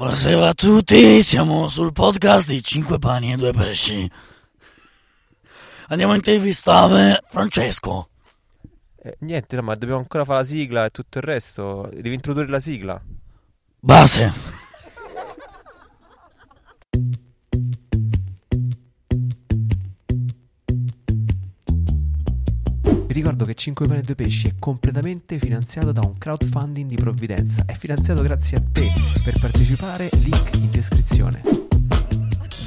Buonasera a tutti, siamo sul podcast di 5 pani e 2 pesci. Andiamo a intervistare Francesco. Eh, niente, no, ma dobbiamo ancora fare la sigla e tutto il resto. Devi introdurre la sigla. Base. Vi ricordo che 5 pane e 2 pesci è completamente finanziato da un crowdfunding di provvidenza. È finanziato grazie a te. Per partecipare, link in descrizione.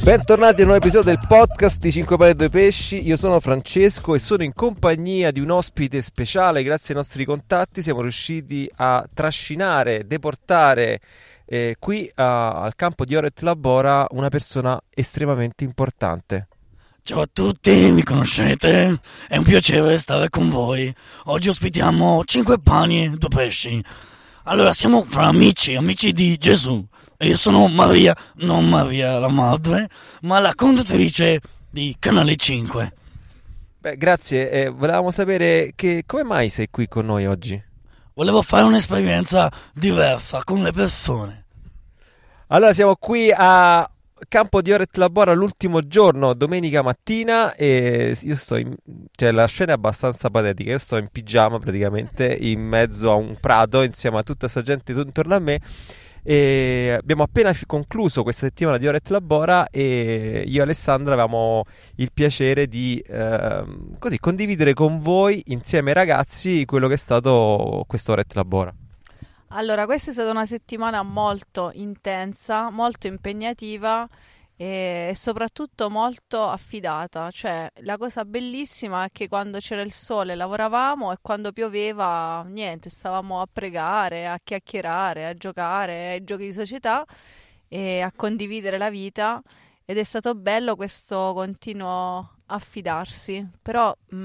Bentornati a un nuovo episodio del podcast di 5 pane e 2 pesci. Io sono Francesco e sono in compagnia di un ospite speciale. Grazie ai nostri contatti siamo riusciti a trascinare, deportare eh, qui a, al campo di Oret Labora una persona estremamente importante. Ciao a tutti, mi conoscete? È un piacere stare con voi. Oggi ospitiamo 5 pani e 2 pesci. Allora, siamo fra amici, amici di Gesù. E io sono Maria, non Maria la madre, ma la conduttrice di Canale 5. Beh, grazie. Eh, volevamo sapere che, come mai sei qui con noi oggi? Volevo fare un'esperienza diversa con le persone. Allora, siamo qui a campo di Oret Labora l'ultimo giorno, domenica mattina, e io sto in... cioè la scena è abbastanza patetica. Io sto in pigiama praticamente in mezzo a un prato insieme a tutta questa gente intorno a me. E abbiamo appena concluso questa settimana di Oret Labora e io e Alessandro avevamo il piacere di eh, così condividere con voi insieme ai ragazzi quello che è stato questo Oret Labora. Allora, questa è stata una settimana molto intensa, molto impegnativa e, soprattutto molto affidata. Cioè, la cosa bellissima è che quando c'era il sole lavoravamo e quando pioveva, niente, stavamo a pregare, a chiacchierare, a giocare ai giochi di società e a condividere la vita. Ed è stato bello questo continuo affidarsi. Però mh,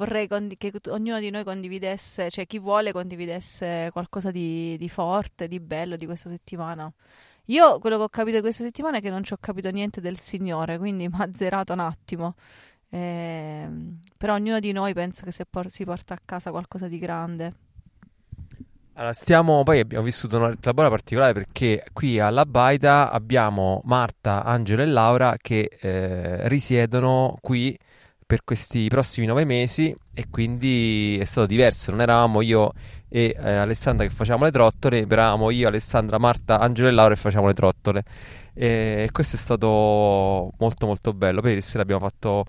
vorrei condi- che ognuno di noi condividesse, cioè chi vuole condividesse qualcosa di, di, forte, di bello di questa settimana. Io quello che ho capito di questa settimana è che non ci ho capito niente del Signore, quindi mi ha zerato un attimo. Eh, però ognuno di noi penso che si, por- si porta a casa qualcosa di grande. Allora, stiamo, poi abbiamo vissuto una lavora particolare perché qui alla Baita abbiamo Marta, Angelo e Laura che eh, risiedono qui per questi prossimi nove mesi e quindi è stato diverso. Non eravamo io e eh, Alessandra che facevamo le trottole, eravamo io, Alessandra, Marta, Angelo e Laura che facevamo le trottole. E questo è stato molto molto bello. Ieri sera abbiamo fatto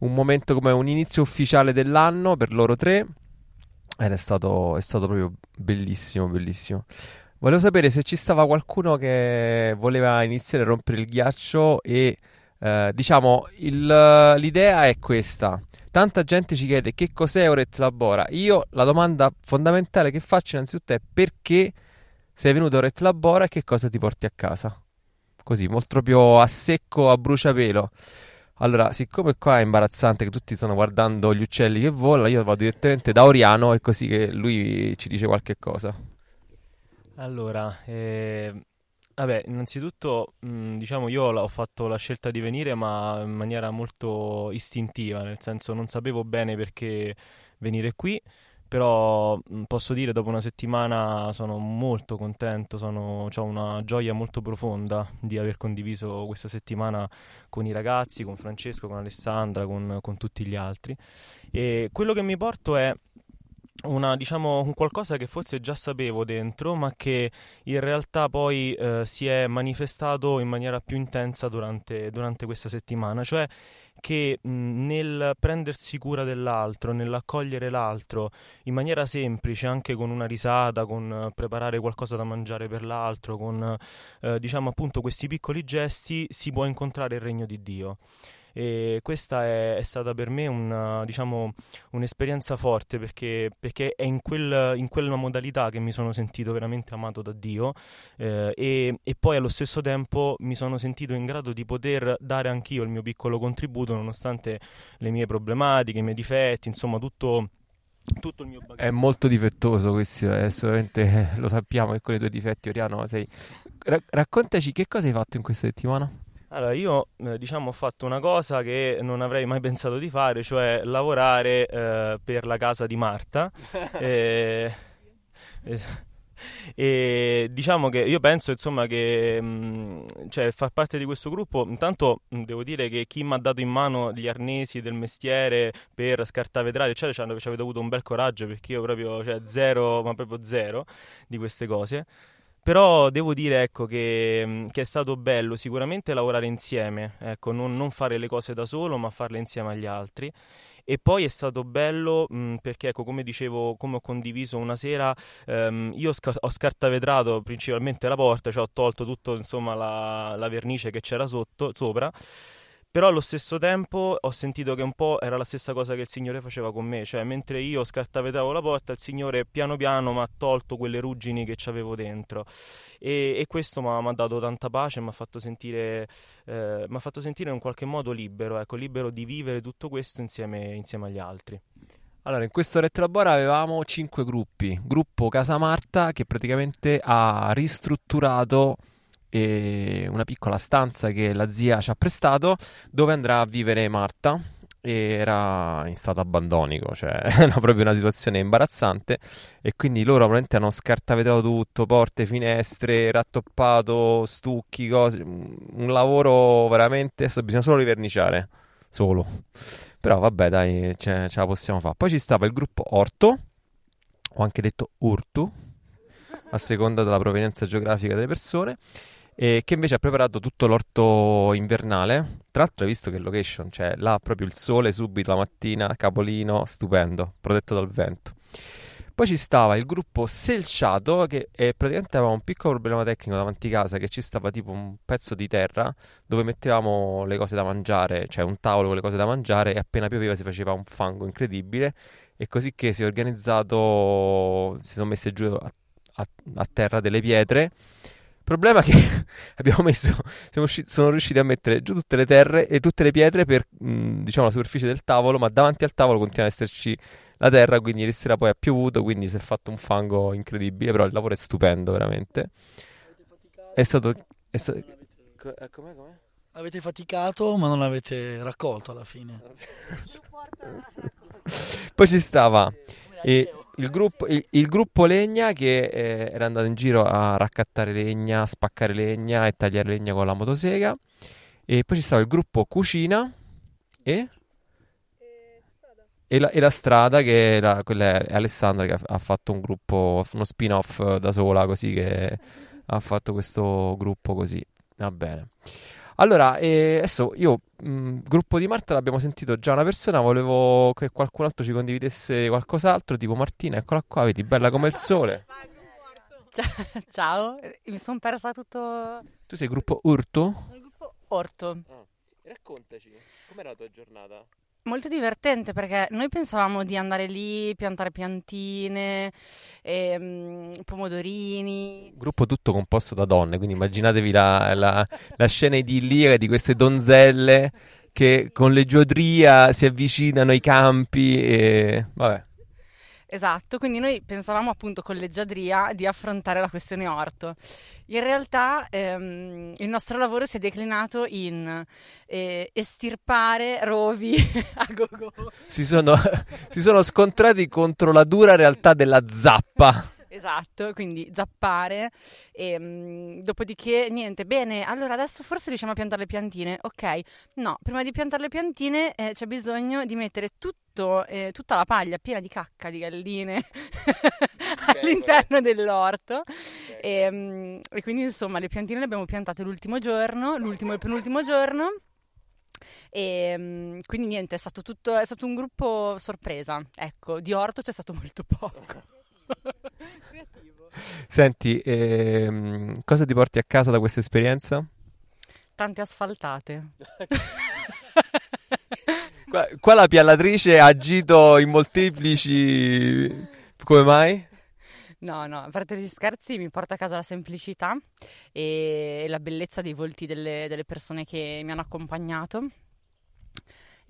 un momento come un inizio ufficiale dell'anno per loro tre ed è stato, è stato proprio bellissimo, bellissimo. Volevo sapere se ci stava qualcuno che voleva iniziare a rompere il ghiaccio e eh, diciamo, il, l'idea è questa. Tanta gente ci chiede che cos'è Oret Labora. Io la domanda fondamentale che faccio innanzitutto è perché sei venuto a Oret Labora e che cosa ti porti a casa? Così, molto proprio a secco, a bruciapelo. Allora, siccome qua è imbarazzante che tutti stanno guardando gli uccelli che volano, io vado direttamente da Oriano e così che lui ci dice qualche cosa. Allora, eh, Vabbè, innanzitutto, mh, diciamo, io ho fatto la scelta di venire, ma in maniera molto istintiva, nel senso non sapevo bene perché venire qui, però mh, posso dire dopo una settimana sono molto contento, sono, ho una gioia molto profonda di aver condiviso questa settimana con i ragazzi, con Francesco, con Alessandra, con, con tutti gli altri. E quello che mi porto è una, diciamo, un qualcosa che forse già sapevo dentro, ma che in realtà poi eh, si è manifestato in maniera più intensa durante, durante questa settimana, cioè che mh, nel prendersi cura dell'altro, nell'accogliere l'altro in maniera semplice, anche con una risata, con uh, preparare qualcosa da mangiare per l'altro, con uh, diciamo appunto questi piccoli gesti, si può incontrare il regno di Dio e questa è, è stata per me una, diciamo, un'esperienza forte perché, perché è in, quel, in, quella modalità che mi sono sentito veramente amato da Dio eh, e, e, poi allo stesso tempo mi sono sentito in grado di poter dare anch'io il mio piccolo contributo nonostante le mie problematiche, i miei difetti, insomma tutto tutto il mio bagaglio. È molto difettoso questo, eh, assolutamente lo sappiamo che con i tuoi difetti, Oriano, sei... Ra- raccontaci che cosa hai fatto in questa settimana? Allora, io eh, diciamo ho fatto una cosa che non avrei mai pensato di fare, cioè lavorare eh, per la casa di Marta. e, e diciamo che io penso insomma che mh, cioè, far parte di questo gruppo, intanto mh, devo dire che chi mi ha dato in mano gli arnesi del mestiere per scartavetrare, eccetera, ci, ci avete avuto un bel coraggio perché io proprio, cioè, zero, ma proprio zero di queste cose. Però devo dire ecco, che, che, è stato bello sicuramente lavorare insieme, ecco, non, non, fare le cose da solo, ma farle insieme agli altri. E poi è stato bello mh, perché, ecco, come dicevo, come ho condiviso una sera, ehm, io sca- ho scartavetrato principalmente la porta, cioè ho tolto tutta la, la vernice che c'era sotto, sopra però allo stesso tempo ho sentito che un po' era la stessa cosa che il Signore faceva con me, cioè mentre io scartavetravo la porta, il Signore piano piano mi ha tolto quelle ruggini che avevo dentro e, e questo mi ha dato tanta pace, mi ha fatto eh, fatto sentire in qualche modo libero, ecco, libero di vivere tutto questo insieme, insieme agli altri. Allora, in questo Retrolabora avevamo cinque gruppi. Gruppo Casa Marta che praticamente ha ristrutturato e una piccola stanza che la zia ci ha prestato dove andrà a vivere Marta era in stato abbandonico, cioè era proprio una situazione imbarazzante e quindi loro probabilmente hanno scartavetrato tutto, porte, finestre, rattoppato, stucchi, cose, un lavoro veramente, adesso bisogna solo riverniciare, solo. Però vabbè dai, ce, ce la possiamo fare. Poi ci stava il gruppo Orto, o anche detto Urtu, a seconda della provenienza geografica delle persone e che invece ha preparato tutto l'orto invernale. Tra l'altro hai visto che location, cioè là proprio il sole subito la mattina, capolino, stupendo, protetto dal vento. Poi ci stava il gruppo Selciato che eh, praticamente aveva un piccolo problema tecnico davanti a casa che ci stava tipo un pezzo di terra dove mettevamo le cose da mangiare, cioè un tavolo con le cose da mangiare e appena pioveva si faceva un fango incredibile e così che si è organizzato, si sono messe giù a, a, a terra delle pietre il problema è che abbiamo messo, siamo usciti, sono riusciti a mettere giù tutte le terre e tutte le pietre per, mh, diciamo, la superficie del tavolo, ma davanti al tavolo continua ad esserci la terra, quindi ieri sera poi ha piovuto, quindi si è fatto un fango incredibile, però il lavoro è stupendo, veramente. È stato... È stato eh, com'è, com'è? Avete faticato, ma non l'avete raccolto alla fine. poi ci stava... E, il gruppo, il, il gruppo legna che eh, era andato in giro a raccattare legna, spaccare legna e tagliare legna con la motosega. E poi ci stava il gruppo cucina e... E la, e la, strada che era, quella è Alessandra che ha, ha, fatto un gruppo, uno spin-off da sola così che ha fatto questo gruppo così. Va bene. Allora, eh, adesso io, mh, mm, gruppo di Marta l'abbiamo sentito già una persona, volevo che qualcun altro ci condividesse qualcos'altro, tipo Martina, eccola qua, vedi, bella come il sole. Ciao, mi sono persa tutto... Tu sei gruppo Urto? Il gruppo Orto. Ah. Raccontaci, com'era la tua giornata? Molto divertente perché noi pensavamo di andare lì, piantare piantine, ehm, pomodorini. Gruppo tutto composto da donne, quindi immaginatevi la, la, la scena idilliaca di queste donzelle che con le giodria si avvicinano ai campi e vabbè. Esatto, quindi noi pensavamo appunto con leggiadria di affrontare la questione orto. In realtà ehm, il nostro lavoro si è declinato in eh, estirpare rovi a go-go. Si sono, si sono scontrati contro la dura realtà della zappa. Esatto, quindi zappare e mh, dopodiché niente, bene, allora adesso forse riusciamo a piantare le piantine, ok? No, prima di piantare le piantine eh, c'è bisogno di mettere tutto, eh, tutta la paglia piena di cacca di galline all'interno dell'orto e, mh, e quindi insomma le piantine le abbiamo piantate l'ultimo giorno, l'ultimo e il penultimo giorno. E quindi niente, è stato tutto, è stato un gruppo sorpresa. Ecco, di orto c'è stato molto poco. Senti, ehm, cosa ti porti a casa da questa esperienza? Tante asfaltate. qua, qua la piallatrice ha agito in molteplici... Come mai? No, no, a parte gli scherzi mi porta a casa la semplicità e la bellezza dei volti delle, delle persone che mi hanno accompagnato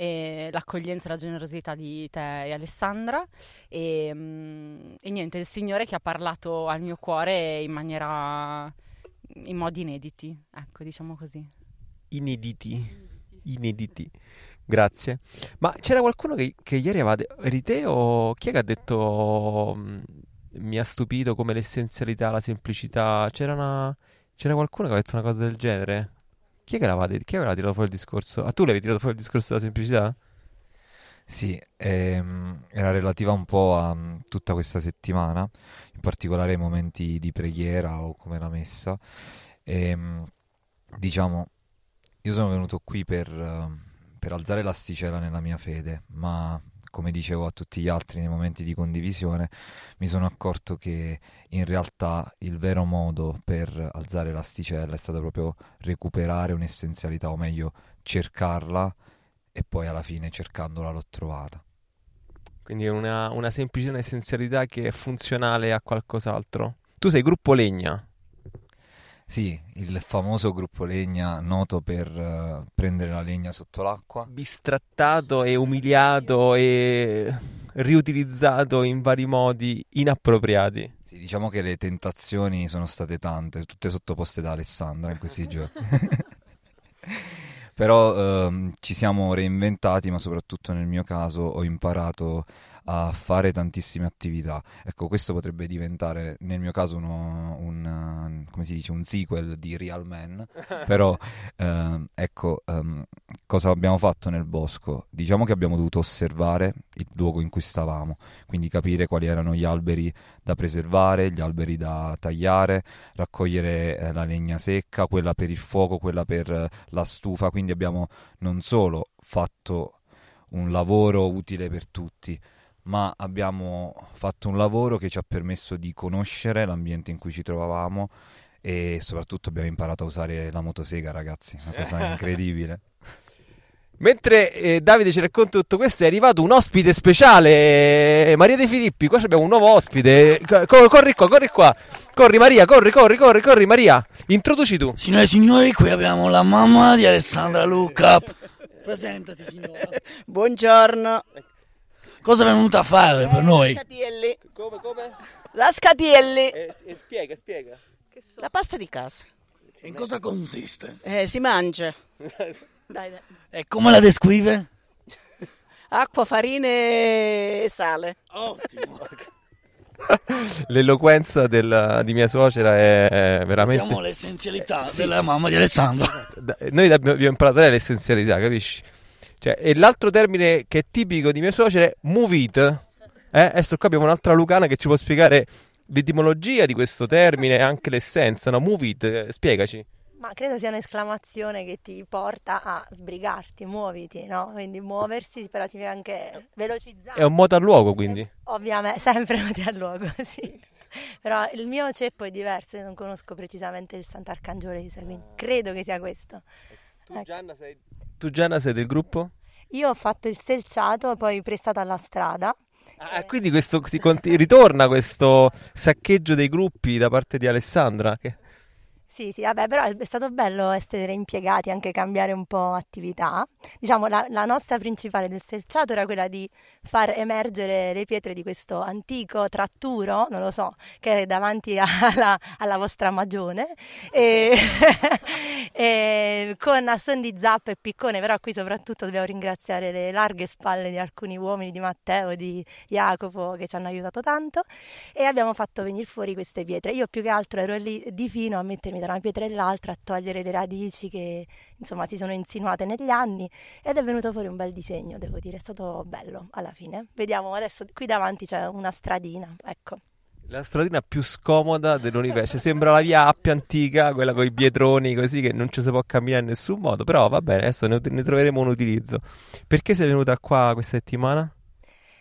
e l'accoglienza e la generosità di te e Alessandra e, mm, e, niente, il Signore che ha parlato al mio cuore in maniera, in modi inediti, ecco, diciamo così. Inediti, inediti. Grazie. Ma c'era qualcuno che, che ieri aveva... Eri te o chi è che ha detto... Mm, mi ha stupito come l'essenzialità, la semplicità. C'era, una... C'era qualcuno che aveva detto una cosa del genere? Chi è che l'aveva, chi aveva tirato fuori il discorso? Ah, tu l'avevi tirato fuori il discorso della semplicità? Sì, ehm, era relativa un po' a mm, tutta questa settimana, in particolare ai momenti di preghiera o come la messa. E, ehm, diciamo, io sono venuto qui per, eh, per alzare l'asticella nella mia fede, ma come dicevo a tutti gli altri nei momenti di condivisione, mi sono accorto che in realtà il vero modo per alzare l'asticella è stato proprio recuperare un'essenzialità, o meglio cercarla e poi alla fine cercandola l'ho trovata. Quindi una, una semplice essenzialità che è funzionale a qualcos'altro. Tu sei gruppo legna. Sì, il famoso gruppo legna noto per uh, prendere la legna sotto l'acqua. Bistrattato e umiliato e riutilizzato in vari modi inappropriati. Sì, diciamo che le tentazioni sono state tante, tutte sottoposte da Alessandra in questi giorni. Però ehm, ci siamo reinventati, ma soprattutto nel mio caso ho imparato a fare tantissime attività. Ecco, questo potrebbe diventare nel mio caso uno, un, come si dice, un sequel di Real Man, però eh, ecco, um, cosa abbiamo fatto nel bosco? Diciamo che abbiamo dovuto osservare il luogo in cui stavamo, quindi capire quali erano gli alberi da preservare, gli alberi da tagliare, raccogliere eh, la legna secca, quella per il fuoco, quella per eh, la stufa, quindi abbiamo non solo fatto un lavoro utile per tutti, ma abbiamo fatto un lavoro che ci ha permesso di conoscere l'ambiente in cui ci trovavamo e soprattutto abbiamo imparato a usare la motosega, ragazzi, una cosa incredibile. Mentre eh, Davide ci racconta tutto questo, è arrivato un ospite speciale, eh, Maria De Filippi. Qua abbiamo un nuovo ospite. Cor- corri qua, corri qua. Corri Maria, corri, corri, corri, corri Maria. Introduci tu. Signore e signori, qui abbiamo la mamma di Alessandra Luca. Presentati signora. Buongiorno. Cosa è venuta a fare per noi? Scatielli. Come, come? La Scatielli. Eh, spiega, spiega. La pasta di casa. In cosa consiste? Eh, si mangia. dai, dai. E come la descrive? Acqua, farina e sale. Ottimo. L'eloquenza del, di mia suocera è, è veramente... Abbiamo l'essenzialità sì. della mamma di Alessandro. Noi abbiamo imparato l'essenzialità, capisci? Cioè, e l'altro termine che è tipico di mia suocera è move it. Eh? Adesso qua abbiamo un'altra Lucana che ci può spiegare l'etimologia di questo termine e anche l'essenza, no? Move it, eh, spiegaci. Ma credo sia un'esclamazione che ti porta a sbrigarti, muoviti, no? Quindi muoversi, però significa anche velocizzare. È un moto al luogo, quindi? Ovviamente, sempre moti al luogo, sì. Però il mio ceppo è diverso, io non conosco precisamente il Sant'Arcangiolese, quindi credo che sia questo. Tu, ecco. Gianna, sei tu Gianna sei del gruppo? Io ho fatto il selciato, poi prestato alla strada. Ah, quindi questo, si, ritorna questo saccheggio dei gruppi da parte di Alessandra? Che... Sì, sì, vabbè, però è stato bello essere reimpiegati, anche cambiare un po' attività. Diciamo, la, la, nostra principale del selciato era quella di far emergere le pietre di questo antico tratturo, non lo so, che è davanti alla, alla vostra magione, e, e con asson di zappa e piccone, però qui soprattutto dobbiamo ringraziare le larghe spalle di alcuni uomini, di Matteo, di Jacopo, che ci hanno aiutato tanto, e abbiamo fatto venire fuori queste pietre. Io più che altro ero lì di fino a mettermi da una pietra e l'altra a togliere le radici che insomma si sono insinuate negli anni ed è venuto fuori un bel disegno, devo dire, è stato bello alla fine. Vediamo adesso qui davanti c'è una stradina, ecco. La stradina più scomoda dell'universo. Sembra la via Appia antica, quella con i pietroni così che non ci si può camminare in nessun modo. Però va bene, adesso ne, ne troveremo un utilizzo. Perché sei venuta qua questa settimana?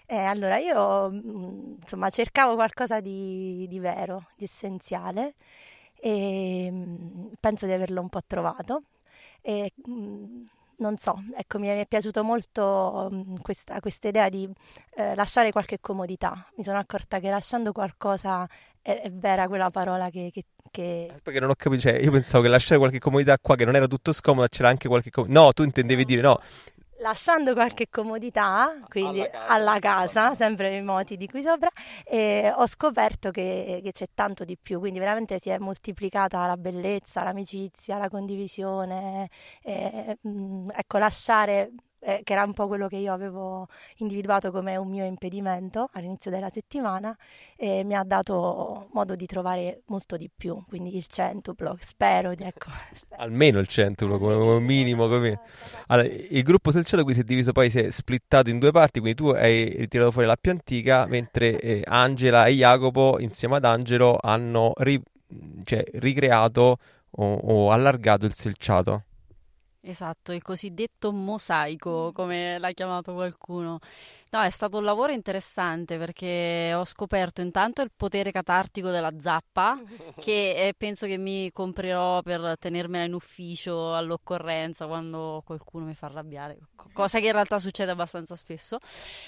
Eh, allora io mm, insomma cercavo qualcosa di, di vero, di essenziale e mm, penso di averlo un po' trovato. E, mm, non so, ecco, mi è piaciuta molto mm, questa, questa, idea di eh, lasciare qualche comodità. Mi sono accorta che lasciando qualcosa è, è vera quella parola che, che, che... Perché non ho capito, cioè, io pensavo che lasciare qualche comodità qua, che non era tutto scomodo, c'era anche qualche comodità. No, tu intendevi dire no, lasciando qualche comodità, quindi alla casa, alla casa sempre nei moti di qui sopra, e ho scoperto che, che, c'è tanto di più, quindi veramente si è moltiplicata la bellezza, l'amicizia, la condivisione, e, mh, ecco, lasciare eh, che era un po' quello che io avevo individuato come un mio impedimento all'inizio della settimana e mi ha dato modo di trovare molto di più, quindi il centuplo, spero di ecco. spero. Almeno il centuplo come, come minimo. Come... Allora, il gruppo Selciato qui si è diviso, poi si è splittato in due parti, quindi tu hai ritirato fuori la più antica, mentre eh, Angela e Jacopo insieme ad Angelo hanno ri- cioè, ricreato o, o allargato il selciato. Esatto, il cosiddetto mosaico, come l'ha chiamato qualcuno. No, è stato un lavoro interessante perché ho scoperto intanto il potere catartico della zappa, che eh, penso che mi comprerò per tenermela in ufficio all'occorrenza quando qualcuno mi fa arrabbiare, co- cosa che in realtà succede abbastanza spesso.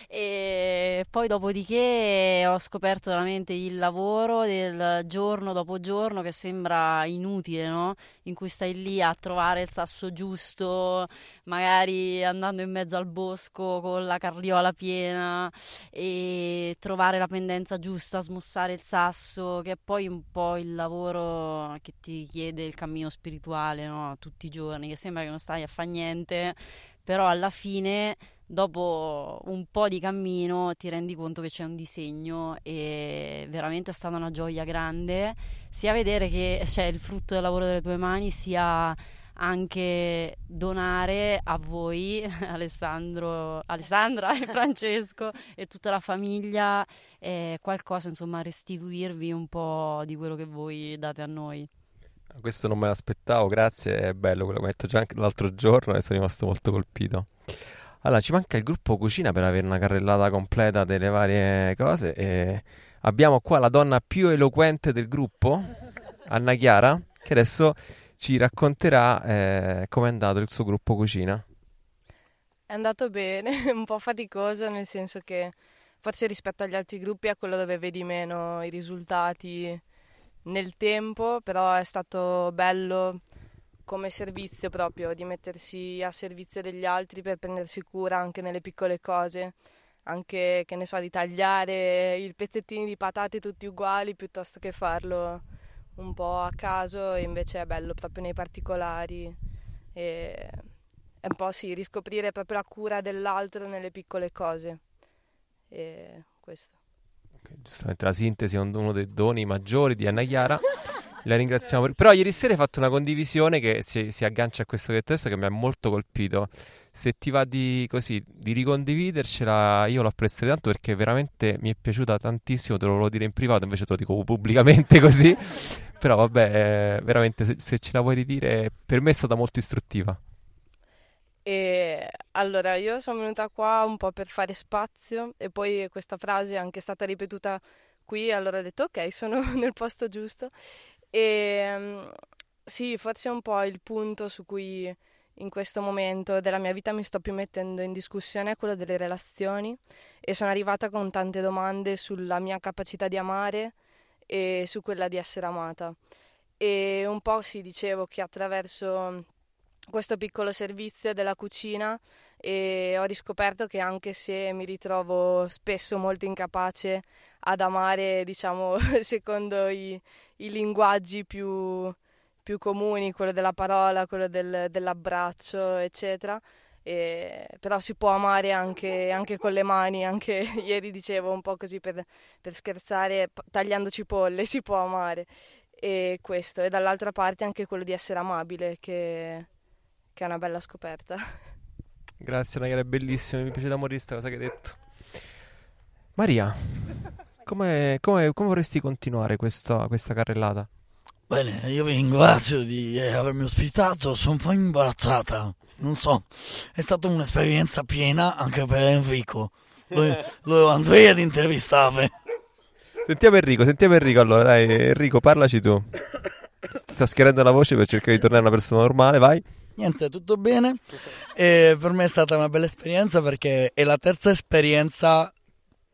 E poi dopodiché ho scoperto veramente il lavoro del giorno dopo giorno che sembra inutile, no? In cui stai lì a trovare il sasso giusto, magari andando in mezzo al bosco con la carriola piena e trovare la pendenza giusta, smussare il sasso, che è poi un po' il lavoro che ti chiede il cammino spirituale, no? Tutti i giorni, che sembra che non stai a fare niente, però alla fine dopo un po' di cammino ti rendi conto che c'è un disegno e veramente è stata una gioia grande sia vedere che c'è il frutto del lavoro delle tue mani sia anche donare a voi Alessandro, Alessandra e Francesco e tutta la famiglia eh, qualcosa insomma restituirvi un po' di quello che voi date a noi Questo non me l'aspettavo, grazie, è bello quello che ho detto già anche l'altro giorno e sono rimasto molto colpito. Allora, ci manca il gruppo cucina per avere una carrellata completa delle varie cose e abbiamo qua la donna più eloquente del gruppo, Anna Chiara, che adesso ci racconterà eh, come è andato il suo gruppo cucina. È andato bene, un po' faticoso nel senso che forse rispetto agli altri gruppi è quello dove vedi meno i risultati nel tempo, però è stato bello come servizio proprio di mettersi a servizio degli altri per prendersi cura anche nelle piccole cose, anche che ne so di tagliare i pezzettini di patate tutti uguali piuttosto che farlo un po' a caso e invece è bello proprio nei particolari e è un po' sì, riscoprire proprio la cura dell'altro nelle piccole cose. E questo. Ok, giustamente la sintesi è un- uno dei doni maggiori di Anna Chiara. La ringraziamo. per- Però ieri sera hai fatto una condivisione che si, si aggancia a questo che hai detto che mi ha molto colpito. Se ti va di, così, di ricondividercela, io lo apprezzerei tanto perché veramente mi è piaciuta tantissimo. Te lo volevo dire in privato, invece te lo dico pubblicamente così. Però vabbè, eh, veramente se, se ce la vuoi ridire, per me è stata molto istruttiva. E allora io sono venuta qua un po' per fare spazio e poi questa frase è anche stata ripetuta qui, allora ho detto ok, sono nel posto giusto. E mm, sì, forse è un po' il punto su cui in questo momento della mia vita mi sto più mettendo in discussione è quello delle relazioni e sono arrivata con tante domande sulla mia capacità di amare e su quella di essere amata. E un po' sì, dicevo che attraverso questo piccolo servizio della cucina e ho riscoperto che anche se mi ritrovo spesso molto incapace ad amare, diciamo, secondo i, i linguaggi più, più comuni, quello della parola, quello del- dell'abbraccio, eccetera. E- però si può amare anche, anche con le mani, anche ieri dicevo un po' così per, per scherzare, tagliando cipolle si può amare. E questo, e dall'altra parte anche quello di essere amabile, che, che è una bella scoperta. Grazie, Chiara, è bellissimo. Mi piace da morire questa cosa che hai detto. Maria, come, come- come vorresti continuare questa, questa carrellata? Bene, io vi ringrazio di eh, avermi ospitato, sono un po' imbarazzata, non so, è stata un'esperienza piena anche per Enrico, lo, lo andrei ad intervistare. Sentiamo Enrico, sentiamo Enrico allora, dai Enrico, parlaci tu. Sta schierando la voce per cercare di tornare una persona normale, vai. Niente, tutto bene, e per me è stata una bella esperienza perché è la terza esperienza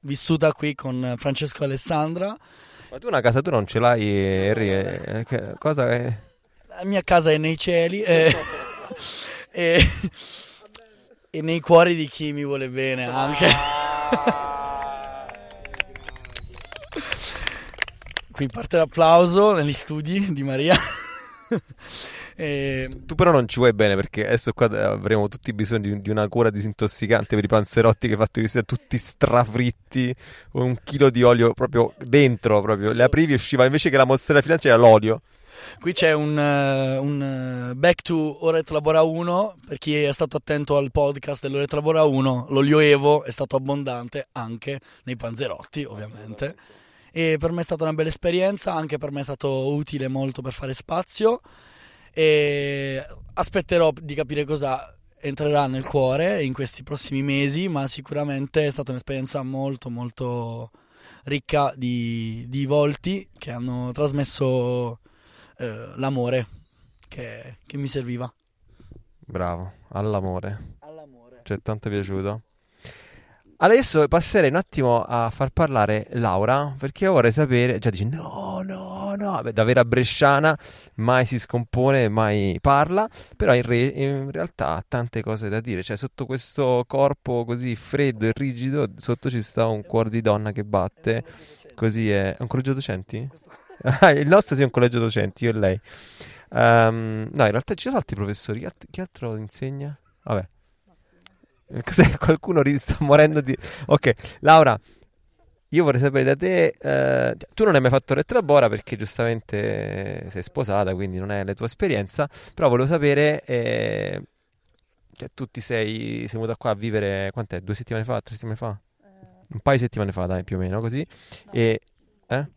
vissuta qui con Francesco e Alessandra. Ma tu una casa tu non ce l'hai, Enrico? eh, che- cosa è? La mia casa è nei cieli e, e- e nei cuori di chi mi vuole bene anche. Qui parte l'applauso negli studi di Maria. E- Tu però non ci vuoi bene perché adesso qua avremo tutti bisogno di, di una cura disintossicante per i panzerotti che fatto di tutti strafritti, con un chilo di olio proprio dentro, proprio. Le aprivi e usciva invece che la mozzarella filante c'era l'olio. Qui c'è un, eh, un, eh, back to Oret Labora 1, per chi è stato attento al podcast dell'Oret Labora 1, l'olio Evo è stato abbondante anche nei panzerotti, ovviamente. E per me è stata una bella esperienza, anche per me è stato utile molto per fare spazio. E aspetterò di capire cosa entrerà nel cuore in questi prossimi mesi, ma sicuramente è stata un'esperienza molto molto ricca di, di volti che hanno trasmesso eh, l'amore che, che mi serviva. Bravo, all'amore. All'amore. Ci è tanto piaciuto. Adesso passerei un attimo a far parlare Laura perché vorrei sapere. Già dici no, no, no. Vabbè, da vera bresciana mai si scompone, mai parla. Però in, re- in realtà ha tante cose da dire. Cioè, sotto questo corpo così freddo e rigido, sotto ci sta un cuore di donna che batte. Così è. È un collegio docenti? Ah, il nostro sì è un collegio docenti, io e lei. Ehm, no, in realtà ci sono altri professori. Chi altro insegna? Vabbè. Cos'è? Qualcuno sta morendo di... Ok, Laura, io vorrei sapere da te... eh, tu non hai mai fatto retrabora perché giustamente sei sposata, quindi non è la tua esperienza, però volevo sapere... eh, cioè, tu ti sei, sei venuta qua a vivere... Quant'è? Due settimane fa? Tre settimane fa? Un paio di settimane fa, dai, più o meno, così. E... Eh?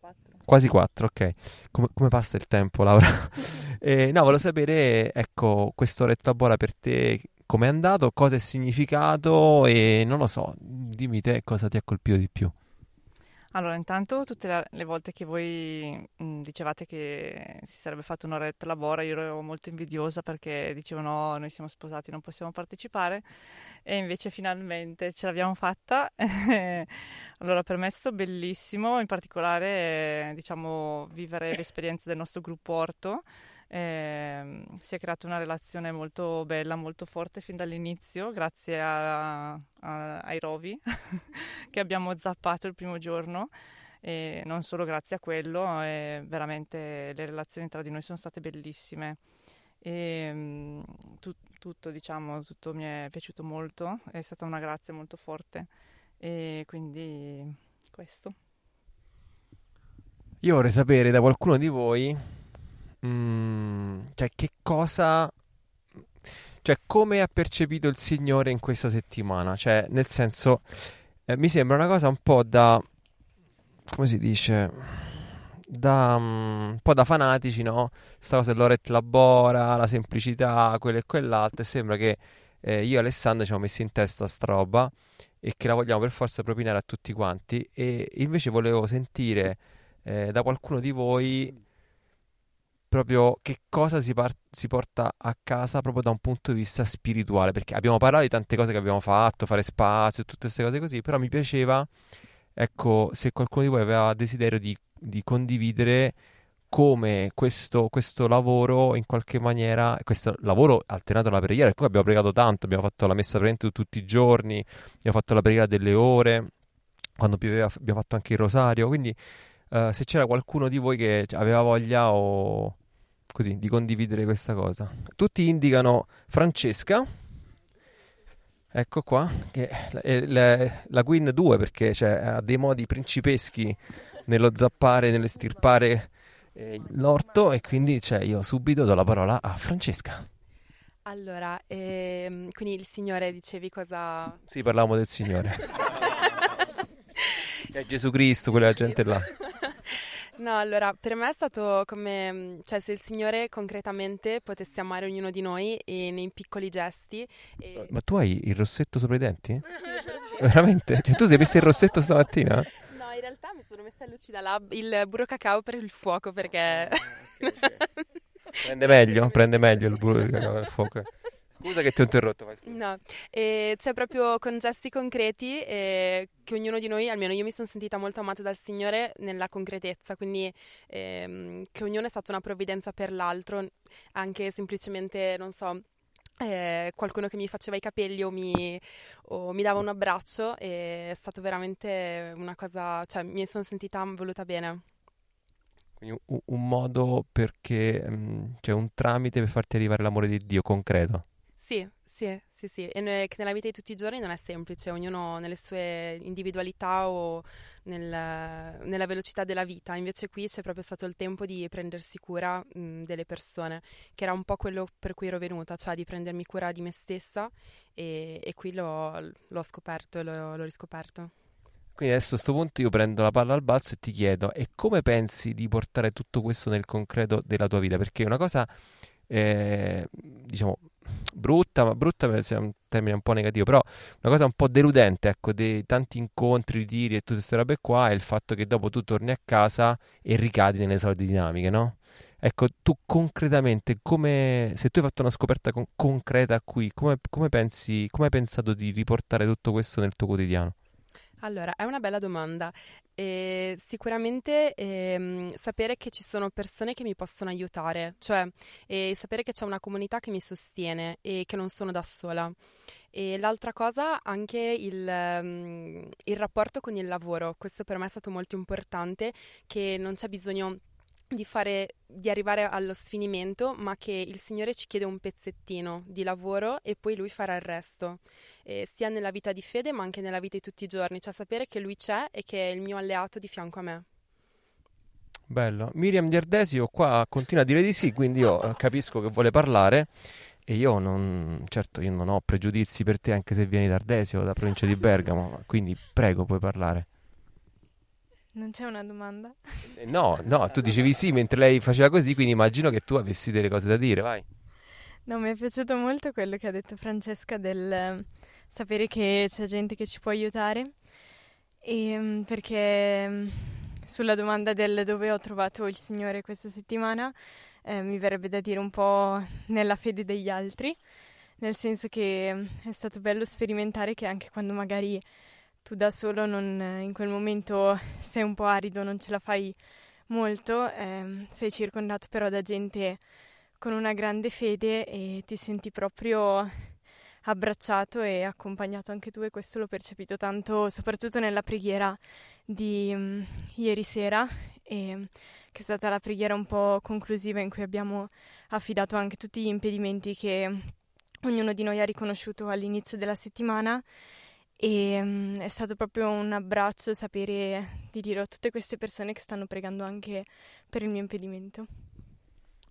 Quasi quattro, ok. Come, come passa il tempo, Laura? Eh, no, volevo sapere, ecco, questo retrabora per te com'è andato, cosa è significato e non lo so, dimmi te cosa ti ha colpito di più. Allora, intanto tutte le volte che voi mh, dicevate che si sarebbe fatto un'oretta labora, io ero molto invidiosa perché dicevo no, noi siamo sposati, non possiamo partecipare e invece finalmente ce l'abbiamo fatta. Allora, per me è stato bellissimo, in particolare, eh, diciamo, vivere l'esperienza del nostro gruppo Orto. Ehm, si è creata una relazione molto bella, molto forte fin dall'inizio, grazie a- a- ai rovi che abbiamo zappato il primo giorno. E non solo grazie a quello, eh, veramente le relazioni tra di noi sono state bellissime. E, mm, tu- tutto, diciamo, tutto mi è piaciuto molto, è stata una grazia molto forte. E quindi questo. Io vorrei sapere da qualcuno di voi, mm, cioè che cosa, cioè come ha percepito il Signore in questa settimana, cioè nel senso, eh, mi sembra una cosa un po' da, come si dice, da, mm, un po' da fanatici, no? Sta cosa dell'Oret Labora, la semplicità, quello e quell'altro, e sembra che eh, io e Alessandro ci siamo messi in testa sta roba e che la vogliamo per forza propinare a tutti quanti, e invece volevo sentire eh, da qualcuno di voi proprio che cosa si, par- si porta a casa proprio da un punto di vista spirituale, perché abbiamo parlato di tante cose che abbiamo fatto, fare spazio, tutte queste cose così, però mi piaceva, ecco, se qualcuno di voi aveva desiderio di, di condividere come questo, questo lavoro in qualche maniera, questo lavoro alternato alla preghiera, e qui abbiamo pregato tanto, abbiamo fatto la messa presente tutti i giorni, abbiamo fatto la preghiera delle ore, quando pioveva abbiamo fatto anche il rosario, quindi eh, se c'era qualcuno di voi che aveva voglia o così di condividere questa cosa. Tutti indicano Francesca. Ecco qua, che è la, la Queen 2 perché cioè, ha dei modi principeschi nello zappare, nell'estirpare eh, l'orto e quindi cioè, io subito do la parola a Francesca. Allora, ehm, quindi il Signore dicevi cosa... Sì, parlavamo del Signore. È Gesù Cristo, quella gente là. No, allora, per me è stato come, cioè, se il Signore concretamente potesse amare ognuno di noi e nei piccoli gesti. E... Ma tu hai il rossetto sopra i denti? Veramente? Cioè, tu sei messo il rossetto stamattina? No, in realtà mi sono messa a lucida là il burro cacao per il fuoco perché... Prende meglio, prende meglio il burro cacao del fuoco. Scusa che ti ho interrotto, vai. No, e cioè proprio con gesti concreti eh, che ognuno di noi, almeno io mi sono sentita molto amata dal Signore nella concretezza, quindi ehm, che ognuno è stata una provvidenza per l'altro, anche semplicemente, non so, eh, qualcuno che mi faceva i capelli o mi, o mi dava un abbraccio, è stato veramente una cosa, cioè mi sono sentita voluta bene. Quindi un, un modo perché, mm, cioè un tramite per farti arrivare l'amore di Dio concreto. Sì, sì, sì, sì. E nella vita di tutti i giorni non è semplice, ognuno nelle sue individualità o nel- nella velocità della vita. Invece qui c'è proprio stato il tempo di prendersi cura, mh, delle persone, che era un po' quello per cui ero venuta, cioè di prendermi cura di me stessa e, e qui l'ho, l'ho scoperto e l'ho, l'ho riscoperto. Quindi adesso a questo punto io prendo la palla al balzo e ti chiedo, e come pensi di portare tutto questo nel concreto della tua vita? Perché una cosa, eh, diciamo, brutta, ma brutta essere un termine un po' negativo, però una cosa un po' deludente, ecco, dei tanti incontri, ritiri e tutte queste robe qua, è il fatto che dopo tu torni a casa e ricadi nelle solite dinamiche, no? Ecco, tu concretamente, come, se tu hai fatto una scoperta con- concreta qui, come, come pensi, come hai pensato di riportare tutto questo nel tuo quotidiano? Allora, è una bella domanda. E sicuramente ehm, sapere che ci sono persone che mi possono aiutare, cioè e sapere che c'è una comunità che mi sostiene e che non sono da sola. E l'altra cosa, anche il, ehm, il rapporto con il lavoro. Questo per me è stato molto importante, che non c'è bisogno di fare, di arrivare allo sfinimento, ma che il Signore ci chiede un pezzettino di lavoro e poi Lui farà il resto, eh, sia nella vita di fede, ma anche nella vita di tutti i giorni, cioè sapere che Lui c'è e che è il mio alleato di fianco a me. Bello. Miriam Di Ardesio qua continua a dire di sì, quindi io eh, capisco che vuole parlare e io non, certo, io non ho pregiudizi per te anche se vieni da Ardesio, dalla provincia di Bergamo, quindi prego, puoi parlare. Non c'è una domanda? Eh, No, no, tu dicevi sì mentre lei faceva così, quindi immagino che tu avessi delle cose da dire, vai. No, mi è piaciuto molto quello che ha detto Francesca del eh, sapere che c'è gente che ci può aiutare. E, mm, perché mm, sulla domanda del dove ho trovato il Signore questa settimana, eh, mi verrebbe da dire un po' nella fede degli altri, nel senso che è stato bello sperimentare che anche quando magari tu da solo non, eh, in quel momento sei un po' arido, non ce la fai molto, ehm, sei circondato però da gente con una grande fede e ti senti proprio abbracciato e accompagnato anche tu e questo l'ho percepito tanto soprattutto nella preghiera di mm, ieri sera e, che è stata la preghiera un po' conclusiva in cui abbiamo affidato anche tutti gli impedimenti che ognuno di noi ha riconosciuto all'inizio della settimana e mm, è stato proprio un abbraccio sapere di dire a tutte queste persone che stanno pregando anche per il mio impedimento.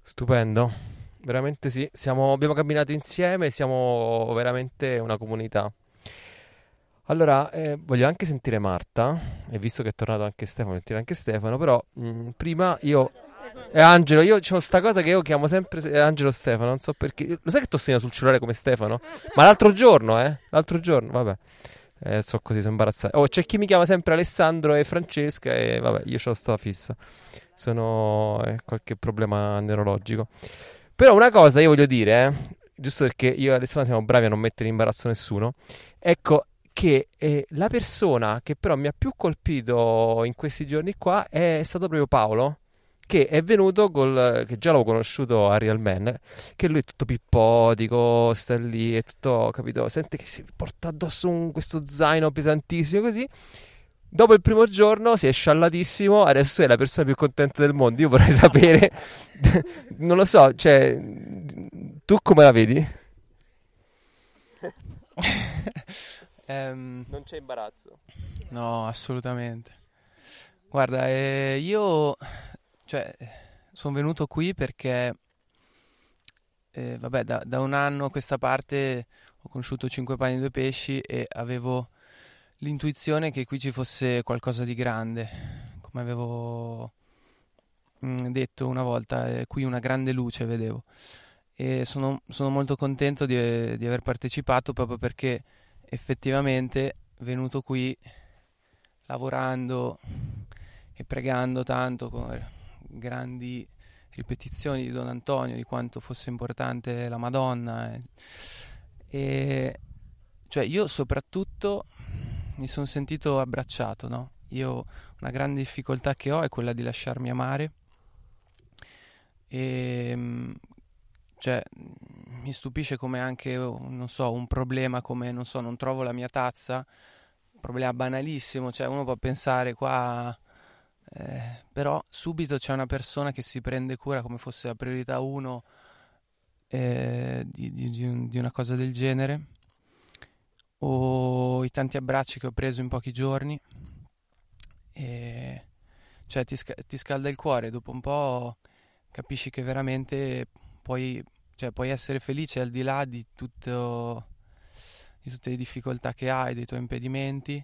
Stupendo, veramente sì, siamo, abbiamo camminato insieme, siamo veramente una comunità. Allora, eh, voglio anche sentire Marta, e visto che è tornato anche Stefano, sentire anche Stefano, però mh, prima io... E Angelo, io ho sta cosa che io chiamo sempre se- Angelo Stefano, non so perché. Lo sai che segno sul cellulare come Stefano? Ma l'altro giorno, eh? L'altro giorno, vabbè. Eh, so così, sono imbarazzato. Oh, c'è chi mi chiama sempre Alessandro e Francesca e vabbè, io ho sta fissa. Sono eh, qualche problema neurologico. Però una cosa io voglio dire, eh, giusto perché io e Alessandro siamo bravi a non mettere in imbarazzo nessuno. Ecco che eh, la persona che però mi ha più colpito in questi giorni qua è stato proprio Paolo, che è venuto col, che già l'avevo conosciuto a Real Man, che lui è tutto pippotico, sta lì, è tutto, capito, sente che si porta addosso un- questo zaino pesantissimo così. Dopo il primo giorno si è sciallatissimo, adesso è la persona più contenta del mondo. Io vorrei sapere, non lo so, cioè, tu come la vedi? Ehm, Non c'è imbarazzo. no, assolutamente. Guarda, eh, io cioè, sono venuto qui perché, eh, vabbè, da, da un anno a questa parte ho conosciuto Cinque Pani e Due Pesci e avevo l'intuizione che qui ci fosse qualcosa di grande. Come avevo mm, detto una volta, eh, qui una grande luce vedevo. E sono, sono molto contento di, di aver partecipato proprio perché effettivamente venuto qui lavorando e pregando tanto grandi ripetizioni di Don Antonio di quanto fosse importante la Madonna e, e- cioè io soprattutto mi sono sentito abbracciato, no? Io una grande difficoltà che ho è quella di lasciarmi amare e mm, cioè mi stupisce come anche, non so, un problema come, non so, non trovo la mia tazza, un problema banalissimo, cioè uno può pensare qua eh, però subito c'è una persona che si prende cura come fosse la priorità uno eh, di, di- di un- di una cosa del genere, o i tanti abbracci che ho preso in pochi giorni, e cioè ti, ti scalda il cuore, dopo un po' capisci che veramente puoi, cioè, puoi essere felice al di là di tutto, di tutte le difficoltà che hai, dei tuoi impedimenti.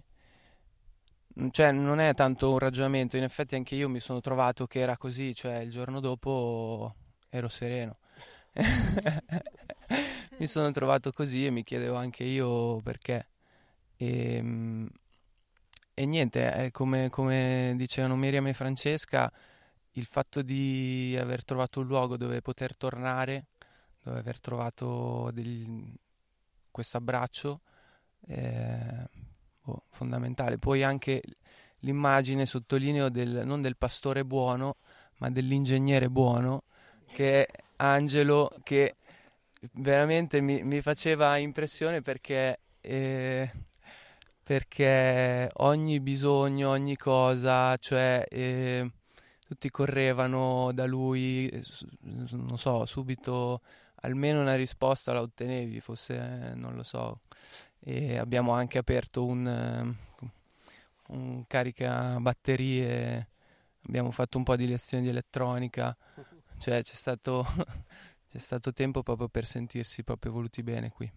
Cioè, non è tanto un ragionamento, in effetti anche io mi sono trovato che era così, cioè il giorno dopo ero sereno. Mi sono trovato così e mi chiedevo anche io perché. E, mm, e niente, come, come dicevano Miriam e Francesca, il fatto di aver trovato un luogo dove poter tornare, dove aver trovato questo abbraccio è boh, fondamentale. Poi anche l'immagine, sottolineo, del, non del pastore buono, ma dell'ingegnere buono, che è Angelo, che veramente mi, mi faceva impressione perché, eh, perché ogni bisogno, ogni cosa, cioè eh, tutti correvano da lui, non so, subito almeno una risposta la ottenevi, fosse, eh, non lo so. E abbiamo anche aperto un, eh, un caricabatterie, abbiamo fatto un po' di lezioni di elettronica, cioè c'è stato, c'è stato tempo proprio per sentirsi proprio voluti bene qui.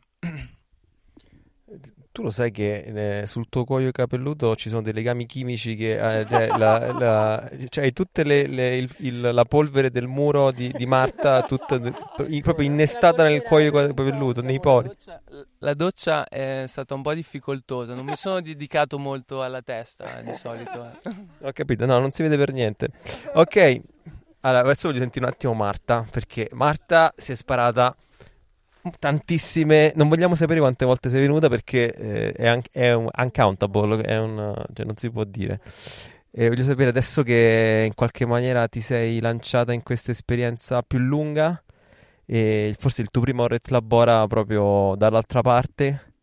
Tu lo sai che eh, sul tuo cuoio capelluto ci sono dei legami chimici che eh, cioè, la, la- cioè, hai tutte le, le- il- il- la polvere del muro di, di Marta tutta proprio innestata nel cuoio capelluto, nei pori. La doccia è stata un po' difficoltosa, non mi sono dedicato molto alla testa eh, di solito. eh. Ho capito, no, non si vede per niente. Ok, allora adesso voglio sentire un attimo Marta, perché Marta si è sparata tantissime, non vogliamo sapere quante volte sei venuta perché eh, è, un- è un uncountable, è un, cioè non si può dire. E voglio sapere adesso che in qualche maniera ti sei lanciata in questa esperienza più lunga e forse il tuo primo Ret Labora proprio dall'altra parte,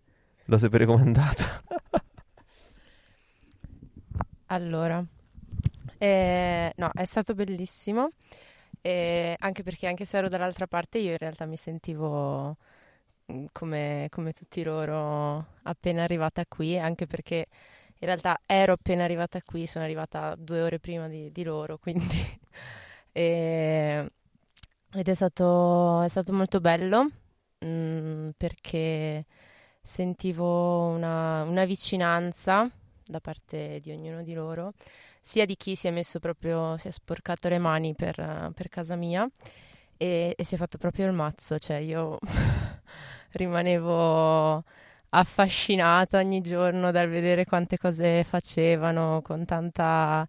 lo sapere com'è andata. Allora, eh, no, è stato bellissimo, eh, anche perché anche se ero dall'altra parte io in realtà mi sentivo mm, come, come tutti loro appena arrivata qui, anche perché in realtà ero appena arrivata qui, sono arrivata due ore prima di, di loro, quindi... eh, ed è stato, è stato molto bello, mm, perché sentivo una, una vicinanza da parte di ognuno di loro, sia di chi si è messo proprio, si è sporcato le mani per, eh, per casa mia e, e si è fatto proprio il mazzo, cioè io rimanevo affascinata ogni giorno dal vedere quante cose facevano con tanta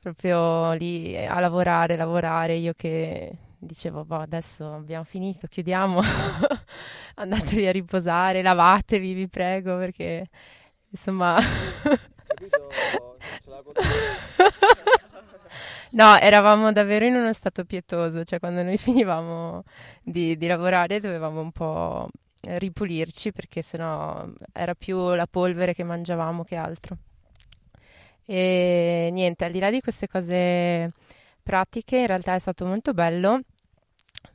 proprio lì a lavorare, lavorare, io che dicevo, boh, adesso abbiamo finito, chiudiamo, andatevi a riposare, lavatevi, vi prego, perché insomma... No, eravamo davvero in uno stato pietoso, cioè quando noi finivamo di, di lavorare dovevamo un po' ripulirci perché sennò era più la polvere che mangiavamo che altro. E niente, al di là di queste cose pratiche, in realtà è stato molto bello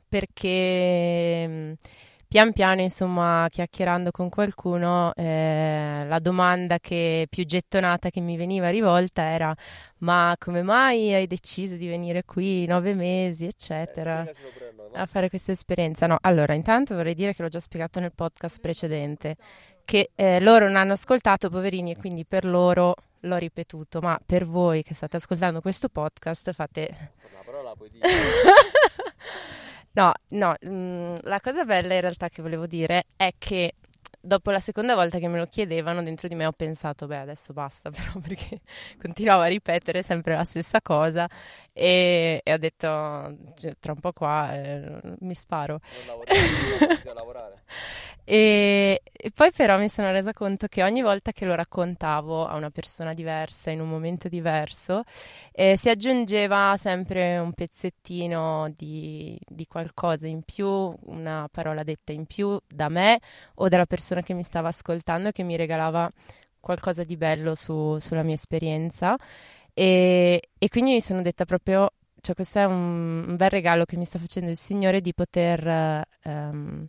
perché pian piano, insomma, chiacchierando con qualcuno, eh, la domanda che più gettonata che mi veniva rivolta era: Ma come mai hai deciso di venire qui nove mesi, eccetera, a fare questa esperienza? No, allora, intanto vorrei dire che l'ho già spiegato nel podcast precedente, che eh, loro non hanno ascoltato, poverini, e quindi per loro l'ho ripetuto, ma per voi che state ascoltando questo podcast fate... La parola puoi dire. No, no, mm, la cosa bella in realtà che volevo dire è che dopo la seconda volta che me lo chiedevano, dentro di me ho pensato, beh, adesso basta, però perché continuavo a ripetere sempre la stessa cosa e, e ho detto, cioè, tra un po' qua eh, mi sparo. E, e poi però mi sono resa conto che ogni volta che lo raccontavo a una persona diversa, in un momento diverso, eh, si aggiungeva sempre un pezzettino di, di qualcosa in più, una parola detta in più da me o dalla persona che mi stava ascoltando che mi regalava qualcosa di bello su- sulla mia esperienza. E, e quindi mi sono detta proprio, cioè questo è un, un bel regalo che mi sta facendo il Signore di poter ehm,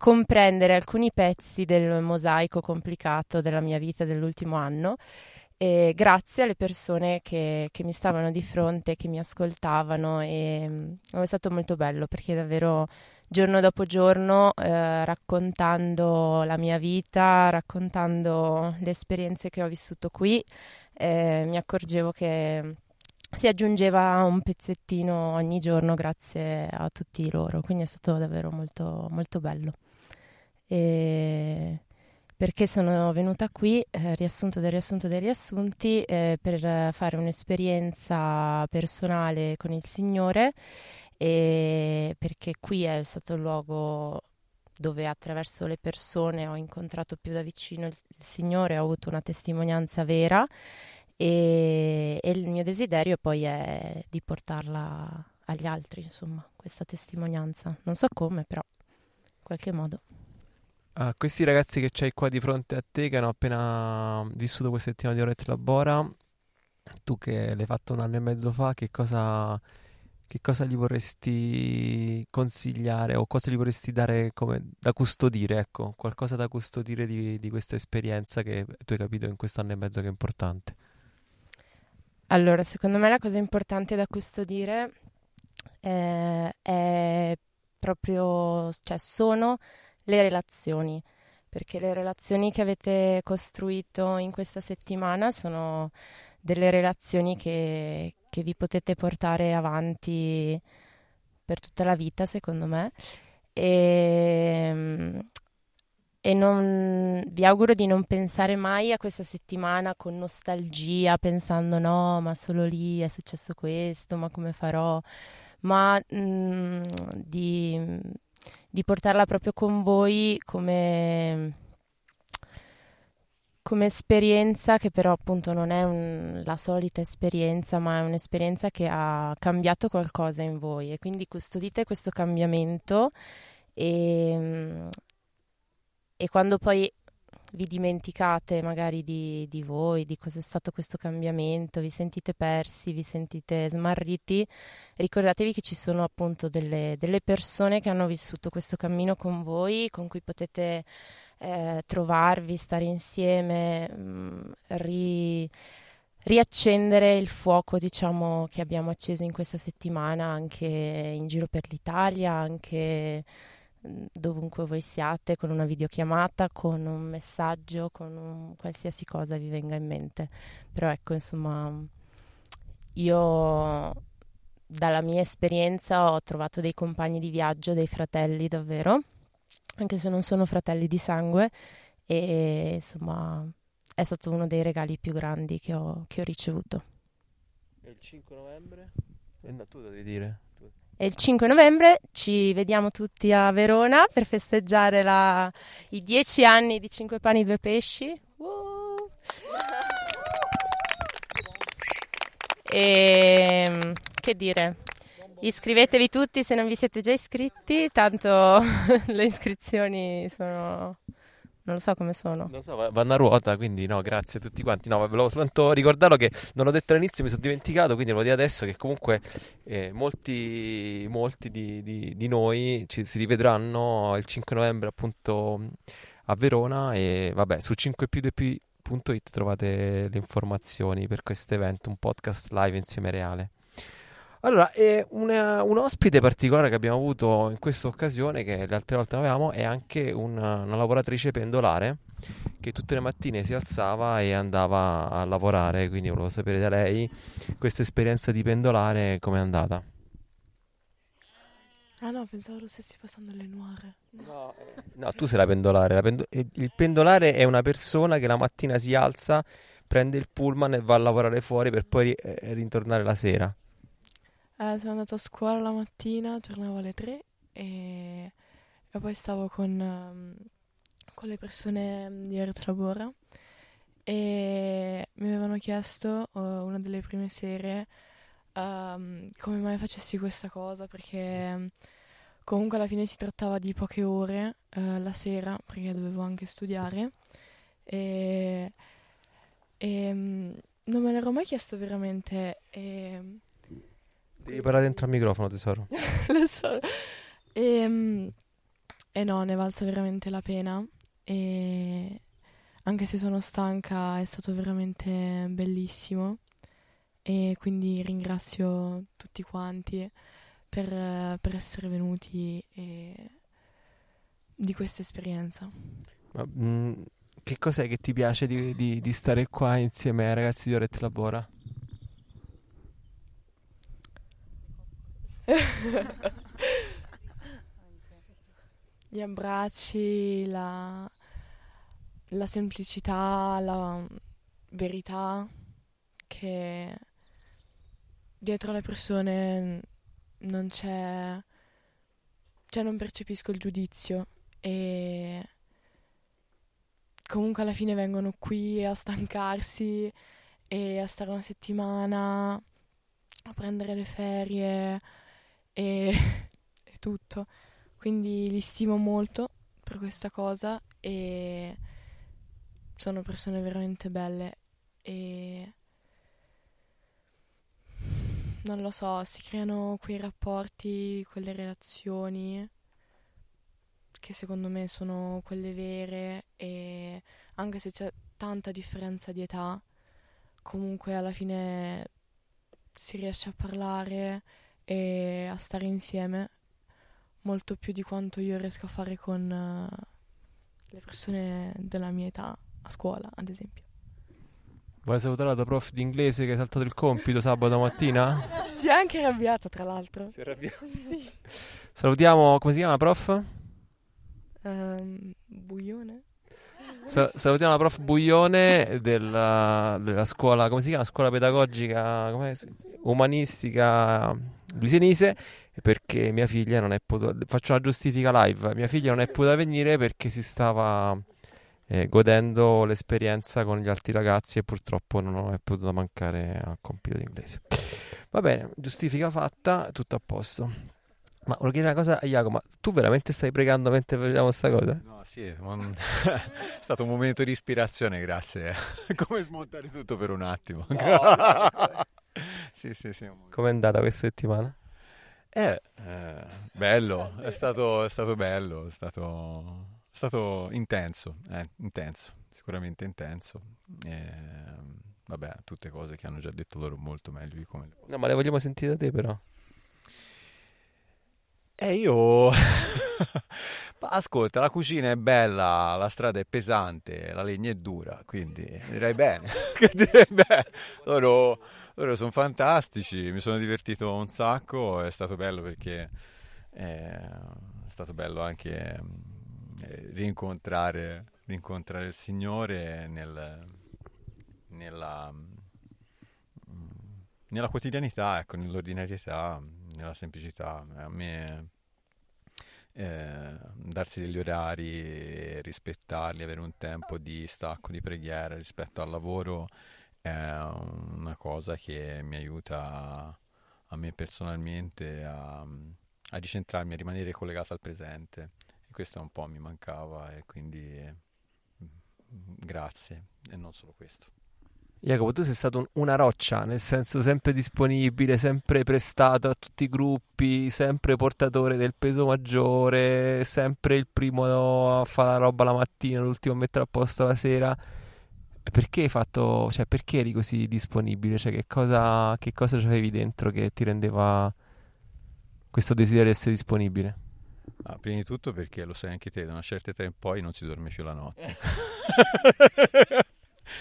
comprendere alcuni pezzi del mosaico complicato della mia vita dell'ultimo anno. E grazie alle persone che, che mi stavano di fronte, che mi ascoltavano e mm, è stato molto bello perché davvero giorno dopo giorno eh, raccontando la mia vita, raccontando le esperienze che ho vissuto qui, eh, mi accorgevo che si aggiungeva un pezzettino ogni giorno grazie a tutti loro, quindi è stato davvero molto, molto bello. E perché sono venuta qui, eh, riassunto del riassunto dei riassunti, eh, per fare un'esperienza personale con il Signore, perché qui è stato il luogo dove attraverso le persone ho incontrato più da vicino il, il Signore, ho avuto una testimonianza vera e, e il mio desiderio poi è di portarla agli altri, insomma, questa testimonianza. Non so come, però in qualche modo. A questi ragazzi che c'hai qua di fronte a te, che hanno appena vissuto questa settimana di Orette Labora, tu che l'hai fatto un anno e mezzo fa, che cosa, che cosa gli vorresti consigliare o cosa gli vorresti dare come, da custodire, ecco, qualcosa da custodire di, di questa esperienza che tu hai capito in quest'anno e mezzo che è importante? Allora, secondo me la cosa importante da custodire eh, è proprio, cioè sono le relazioni, perché le relazioni che avete costruito in questa settimana sono delle relazioni che, che vi potete portare avanti per tutta la vita, secondo me. E, e non, vi auguro di non pensare mai a questa settimana con nostalgia, pensando no, ma solo lì è successo questo, ma come farò, ma mh, mm, di di portarla proprio con voi come, come esperienza che però appunto non è un, la solita esperienza, ma è un'esperienza che ha cambiato qualcosa in voi. E quindi custodite questo cambiamento e, e quando poi vi dimenticate magari di, di, voi, di cosa è stato questo cambiamento, vi sentite persi, vi sentite smarriti, ricordatevi che ci sono appunto delle, delle persone che hanno vissuto questo cammino con voi, con cui potete eh, trovarvi, stare insieme, mh, mm, ri, riaccendere il fuoco, diciamo, che abbiamo acceso in questa settimana anche in giro per l'Italia, anche dovunque voi siate, con una videochiamata, con un messaggio, con un, qualsiasi cosa vi venga in mente. Però ecco, insomma, io dalla mia esperienza ho trovato dei compagni di viaggio, dei fratelli davvero, anche se non sono fratelli di sangue, e insomma è stato uno dei regali più grandi che ho, che ho ricevuto. E il 5 novembre? Eh, no, tu devi dire. E il 5 novembre ci vediamo tutti a Verona per festeggiare la, i dieci anni di Cinque Pani e Due Pesci. Uh. E che dire? Iscrivetevi tutti se non vi siete già iscritti, tanto le iscrizioni sono non lo so come sono. Non so, vanno a ruota, quindi no, grazie a tutti quanti. No, volevo soltanto ricordarlo che non l'ho detto all'inizio, mi sono dimenticato, quindi lo dico adesso che comunque eh, molti, molti di, di, di, noi ci, si rivedranno il 5 novembre appunto a Verona e vabbè, su 5più2p.it trovate le informazioni per questo evento, un podcast live insieme reale. Allora, una, un ospite particolare che abbiamo avuto in questa occasione, che le altre volte non avevamo, è anche una, una lavoratrice pendolare che tutte le mattine si alzava e andava a lavorare, quindi volevo sapere da lei questa esperienza di pendolare come è andata. Ah no, pensavo lo stessi passando alle nuore. No, eh, no, tu sei la pendolare. La pendo- il pendolare è una persona che la mattina si alza, prende il pullman e va a lavorare fuori per poi ri- eh, ritornare la sera. Eh, sono andata a scuola la mattina, tornavo alle 3 e, e poi stavo con, um, con le persone di Arte Labora e mi avevano chiesto uh, una delle prime serie um, come mai facessi questa cosa perché um, comunque alla fine si trattava di poche ore uh, la sera perché dovevo anche studiare e, e Non me l'ero mai chiesto veramente. E... Devi parlare dentro al microfono, tesoro. Lo so. E, e no, ne è valsa veramente la pena. E anche se sono stanca, è stato veramente bellissimo. E quindi ringrazio tutti quanti per, per essere venuti e di questa esperienza. Ma, mm, che cos'è che ti piace di, di- di stare qua insieme ai ragazzi di Orette Labora? Gli abbracci, la, la semplicità, la verità che dietro le persone non c'è, cioè non percepisco il giudizio e comunque alla fine vengono qui a stancarsi e a stare una settimana, a prendere le ferie e, e tutto. Quindi li stimo molto per questa cosa e sono persone veramente belle e non lo so, si creano quei rapporti, quelle relazioni che secondo me sono quelle vere e anche se c'è tanta differenza di età, comunque alla fine si riesce a parlare e a stare insieme molto più di quanto io riesco a fare con eh, le persone della mia età a scuola, ad esempio. Vuoi salutare la tua prof di inglese che hai saltato il compito sabato mattina? Si è anche arrabbiata, tra l'altro. Si è arrabbiata? Sì. Salutiamo, come si chiama la prof? Ehm, buione? Sa- salutiamo la prof Buglione della, della scuola, come si chiama? Scuola pedagogica umanistica Luisenise perché mia figlia non è potuta, faccio una giustifica live, mia figlia non è potuta venire perché si stava eh, godendo l'esperienza con gli altri ragazzi e purtroppo non è potuta mancare al compito di inglese. Va bene, giustifica fatta, tutto a posto. Ma volevo chiedere una cosa a Jacopo, ma tu veramente stai pregando mentre facciamo questa cosa? No, sì, un- è stato un momento di ispirazione, grazie. Come smontare tutto per un attimo. sì, sì, sì. Com'è andata questa settimana? Eh, eh, bello, è stato, è stato bello, è stato, è stato intenso, eh, intenso, sicuramente intenso. Eh, vabbè, tutte cose che hanno già detto loro molto meglio di come No, ma le vogliamo sentire da te però. Eh, io... Ascolta, la cucina è bella, la strada è pesante, la legna è dura, quindi direi bene. Che direi bene. Loro, loro sono fantastici, mi sono divertito un sacco, è stato bello perché eh, è stato bello anche eh, rincontrare, rincontrare il Signore nel- nella, mm, nella quotidianità, ecco, nell'ordinarietà, nella semplicità. A me eh, darsi degli orari, rispettarli, avere un tempo di stacco, di preghiera rispetto al lavoro è una cosa che mi aiuta a me personalmente a, a ricentrarmi, a rimanere collegato al presente. E questo un po' mi mancava e quindi mm, grazie e non solo questo. Jacopo, tu sei stato un- una roccia, nel senso sempre disponibile, sempre prestato a tutti i gruppi, sempre portatore del peso maggiore, sempre il primo a fare la roba la mattina, l'ultimo a mettere a posto la sera. Perché hai fatto, cioè, perché eri così disponibile? Cioè, che cosa, che cosa c'avevi dentro che ti rendeva questo desiderio di essere disponibile? Ah, prima di tutto perché lo sai anche te, da una certa età in poi non si dorme più la notte.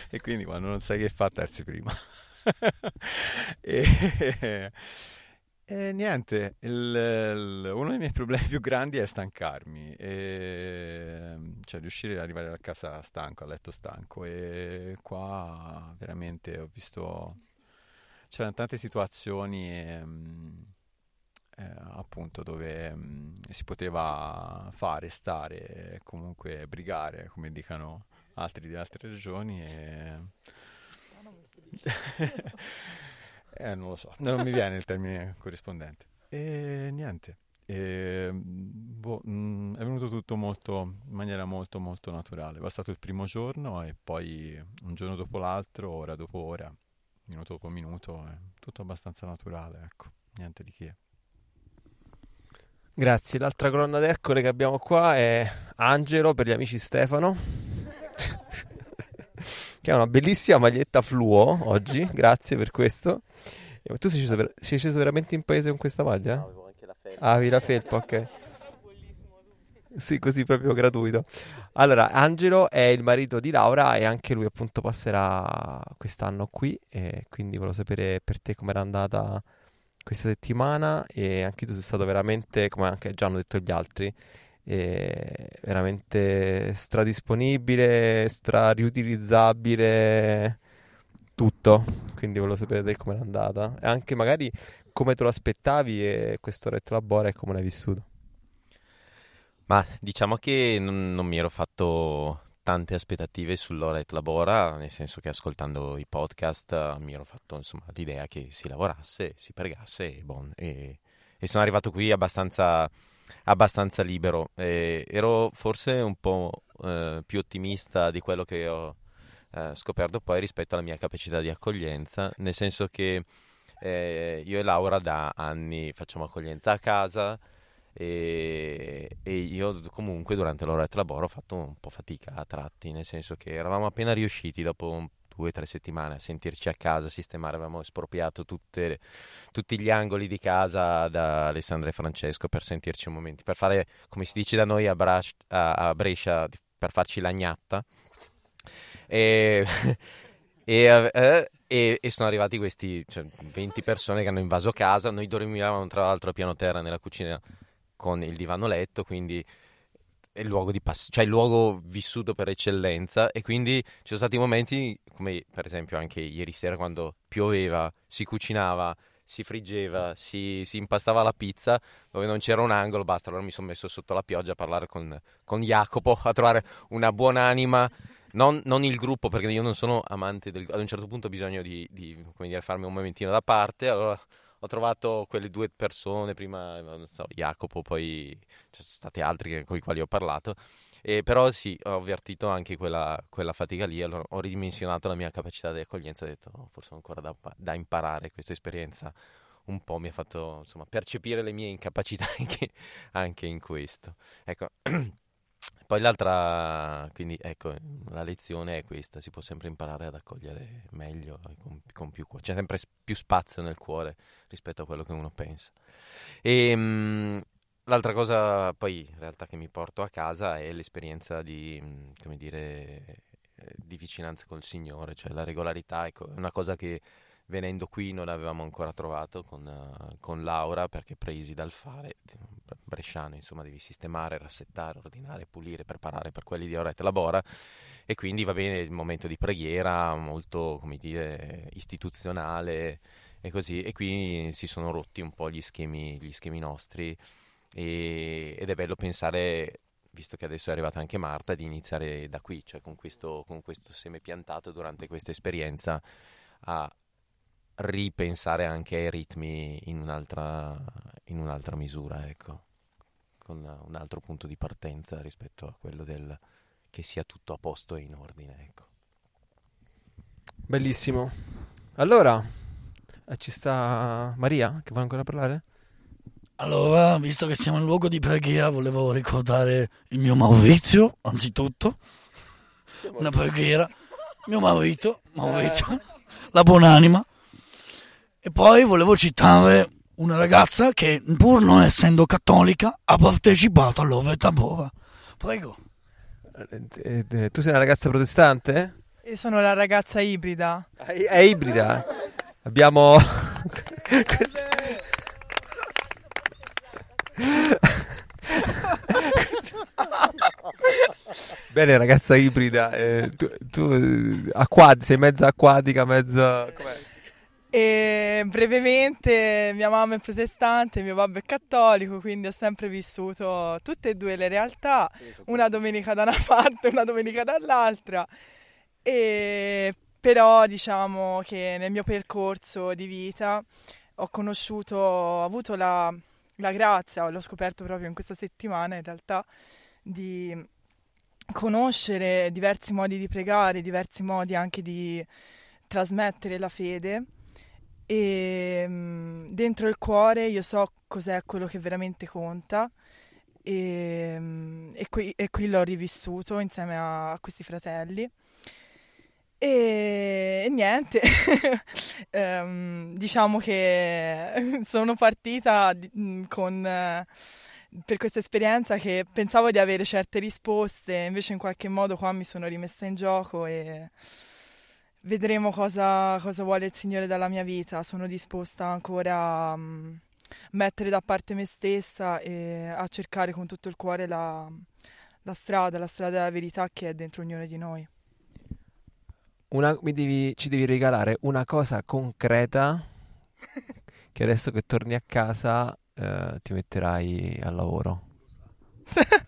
e quindi quando non sai che fa, terzi prima. e, e niente, il- il- uno dei miei problemi più grandi è stancarmi, e, cioè riuscire ad arrivare a casa stanco, a letto stanco. E qua veramente ho visto, c'erano tante situazioni. ehm, eh, appunto dove mh, si poteva fare, stare, e comunque brigare, come dicano altri di altre regioni. E... Eh, non lo so, non mi viene il termine corrispondente. E niente, e, boh, mh, è venuto tutto molto, in maniera molto molto naturale. È bastato il primo giorno e poi un giorno dopo l'altro, ora dopo ora, minuto dopo minuto, è tutto abbastanza naturale, ecco, niente di che. Grazie. L'altra colonna d'Ercole che abbiamo qua è Angelo per gli amici Stefano. che ha una bellissima maglietta fluo oggi. Grazie per questo. Eh, Tu sei sceso, ver- sei sceso veramente in paese con questa maglia? No, avevo anche la felpa. Ah, avevi la felpa, ok. Sì, così proprio gratuito. Allora, Angelo è il marito di Laura e anche lui appunto passerà quest'anno qui e quindi volevo sapere per te com'era andata questa settimana e anche tu sei stato veramente, come anche già hanno detto gli altri, veramente stradisponibile, stra riutilizzabile, tutto. Quindi volevo sapere te com'era andata e anche magari come te lo aspettavi e questo Ret Labora e come l'hai vissuto. Ma diciamo che non, non mi ero fatto tante aspettative sull'ora et labora, nel senso che ascoltando i podcast eh, mi ero fatto insomma l'idea che si lavorasse, si pregasse e, bon, e, e sono arrivato qui abbastanza, abbastanza libero. E ero forse un po' eh, più ottimista di quello che ho eh, scoperto poi rispetto alla mia capacità di accoglienza, nel senso che eh, io e Laura da anni facciamo accoglienza a casa e, e io comunque durante l'ora di lavoro ho fatto un po' fatica a tratti, nel senso che eravamo appena riusciti dopo un- due o tre settimane a sentirci a casa, sistemare, avevamo espropriato tutte- tutti gli angoli di casa da Alessandra e Francesco per sentirci un momento, per fare, come si dice da noi a, Bras- a- a Brescia, per farci la gnatta. E, e, eh, e- e sono arrivati questi cioè, 20 persone che hanno invaso casa. Noi dormivamo tra l'altro a piano terra nella cucina con il divano letto, quindi è il luogo, di pass- cioè il luogo vissuto per eccellenza. E quindi ci sono stati momenti, come per esempio anche ieri sera quando pioveva, si cucinava. Si friggeva, si, si impastava la pizza dove non c'era un angolo, basta. Allora mi sono messo sotto la pioggia a parlare con, con Jacopo, a trovare una buona anima non, non il gruppo, perché io non sono amante del ad un certo punto ho bisogno di, di, dire, farmi un momentino da parte. Allora ho trovato quelle due persone, prima non so, Jacopo, poi ci sono stati altri con i quali ho parlato. E però sì, ho avvertito anche quella, quella fatica lì, allora ho ridimensionato la mia capacità di accoglienza, ho detto "Oh, forse ho ancora da, da imparare questa esperienza. Un po' mi ha fatto insomma percepire le mie incapacità anche, anche in questo. Ecco. Poi l'altra, quindi ecco, la lezione è questa, si può sempre imparare ad accogliere meglio, con, con più cuore, c'è sempre più spazio nel cuore rispetto a quello che uno pensa. E mm, l'altra cosa poi in realtà che mi porto a casa è l'esperienza di, come dire, eh, di vicinanza col Signore, cioè la regolarità, ecco, è una cosa che venendo qui non avevamo ancora trovato con, eh, con Laura perché presi dal fare, bresciano, insomma, devi sistemare, rassettare, ordinare, pulire, preparare per quelli di Orette Labora. E quindi va bene il momento di preghiera molto, come dire, istituzionale e così. E qui si sono rotti un po' gli schemi, gli schemi nostri. E- ed è bello pensare visto che adesso è arrivata anche Marta, di iniziare da qui, cioè con questo, con questo seme piantato durante questa esperienza a ripensare anche ai ritmi in un'altra, in un'altra misura, ecco, con un altro punto di partenza rispetto a quello del che sia tutto a posto e in ordine, ecco. Bellissimo. Allora, eh, ci sta Maria che vuole ancora parlare? Allora, visto che siamo in luogo di preghiera, volevo ricordare il mio Maurizio, anzitutto. Una preghiera. Mio marito, Maurizio, la buonanima. E poi volevo citare una ragazza che, pur non essendo cattolica, ha partecipato all'Ove Tabora. Prego. Eh, eh, tu sei una ragazza protestante? Io sono la ragazza ibrida. È, è ibrida. Abbiamo questa- Bene, ragazza ibrida. eh, tu, tu, eh, acqua- sei mezza acquatica, mezza. com'è? E brevemente mia mamma è protestante, mio babbo è cattolico, quindi ho sempre vissuto tutte e due le realtà, una domenica da una parte, una domenica dall'altra. E però diciamo che nel mio percorso di vita ho conosciuto, ho avuto la, la grazia, l'ho scoperto proprio in questa settimana in realtà, di conoscere diversi modi di pregare, diversi modi anche di trasmettere la fede e mm, dentro il cuore io so cos'è quello che veramente conta e, mm, e qui, e qui l'ho rivissuto insieme a, a questi fratelli. E, e niente, Ehm, diciamo che sono partita con, eh, per questa esperienza che pensavo di avere certe risposte, invece in qualche modo qua mi sono rimessa in gioco e vedremo cosa, cosa vuole il Signore dalla mia vita. Sono disposta ancora a mm, mettere da parte me stessa e a cercare con tutto il cuore la, la strada, la strada della verità che è dentro ognuno di noi. Una- mi devi- ci devi regalare una cosa concreta che adesso che torni a casa eh, ti metterai al lavoro.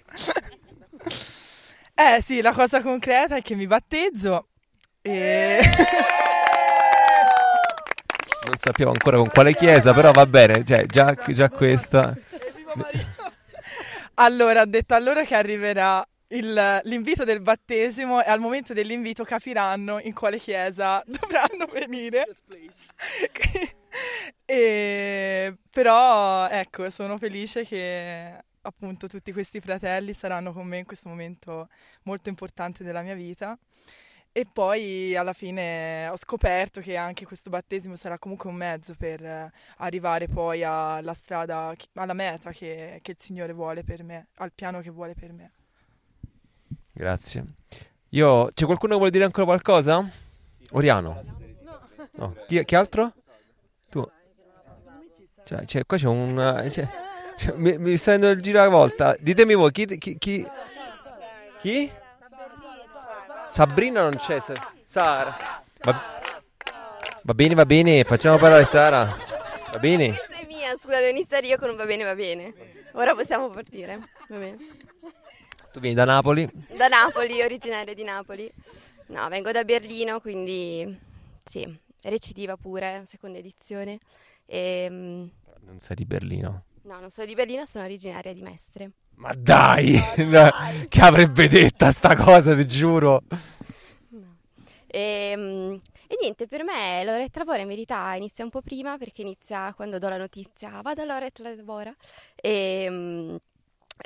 Eh sì, la cosa concreta è che mi battezzo e... Non sappiamo ancora con quale chiesa, però va bene, cioè, già, già questa. Allora, ho detto a loro che arriverà il- l'invito del battesimo e al momento dell'invito capiranno in quale chiesa dovranno venire. E- Però, ecco, sono felice che appunto tutti questi fratelli saranno con me in questo momento molto importante della mia vita. E poi alla fine ho scoperto che anche questo battesimo sarà comunque un mezzo per eh, arrivare poi alla strada, alla meta che, che il Signore vuole per me, al piano che vuole per me. Grazie. Io, c'è qualcuno che vuole dire ancora qualcosa? Oriano? No. Chi, chi altro? Tu? Cioè, c'è- qua c'è un... c'è- c'è- mi, mi sta venendo il giro a volta. Ditemi voi, chi... chi, chi? Chi? Sabrina non c'è. Sa- Sara. Va, va bene, va bene, facciamo parlare Sara. Va bene? Questa è mia, scusa, devo iniziare io con un va bene, va bene. Ora possiamo partire. Va bene. Tu vieni da Napoli. Da Napoli, originaria di Napoli. No, vengo da Berlino, quindi sì, recidiva pure, seconda edizione. E, mm, Non sei di Berlino. no, non sono di Berlino, sono originaria di Mestre. Ma dai! che avrebbe detta sta cosa, ti giuro. E, mm, e niente, per me Loretta Lavora in verità inizia un po' prima perché inizia quando do la notizia, vado a Lavora e, mm,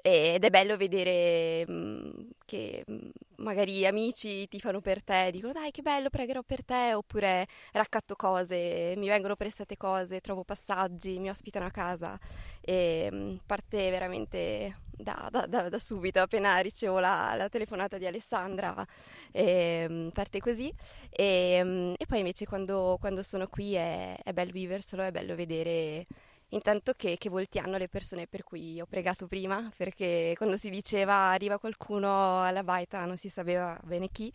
ed è bello vedere mm, che mm, magari amici ti fanno per te, dicono dai che bello, pregherò per te, oppure raccatto cose, mi vengono prestate cose, trovo passaggi, mi ospitano a casa e mm, parte veramente da, da- da- da subito, appena ricevo la, la telefonata di Alessandra, e, parte così. E, e poi invece quando, quando sono qui è, è bello viverselo, è bello vedere intanto che, che volti hanno le persone per cui ho pregato prima, perché quando si diceva arriva qualcuno alla baita non si sapeva bene chi.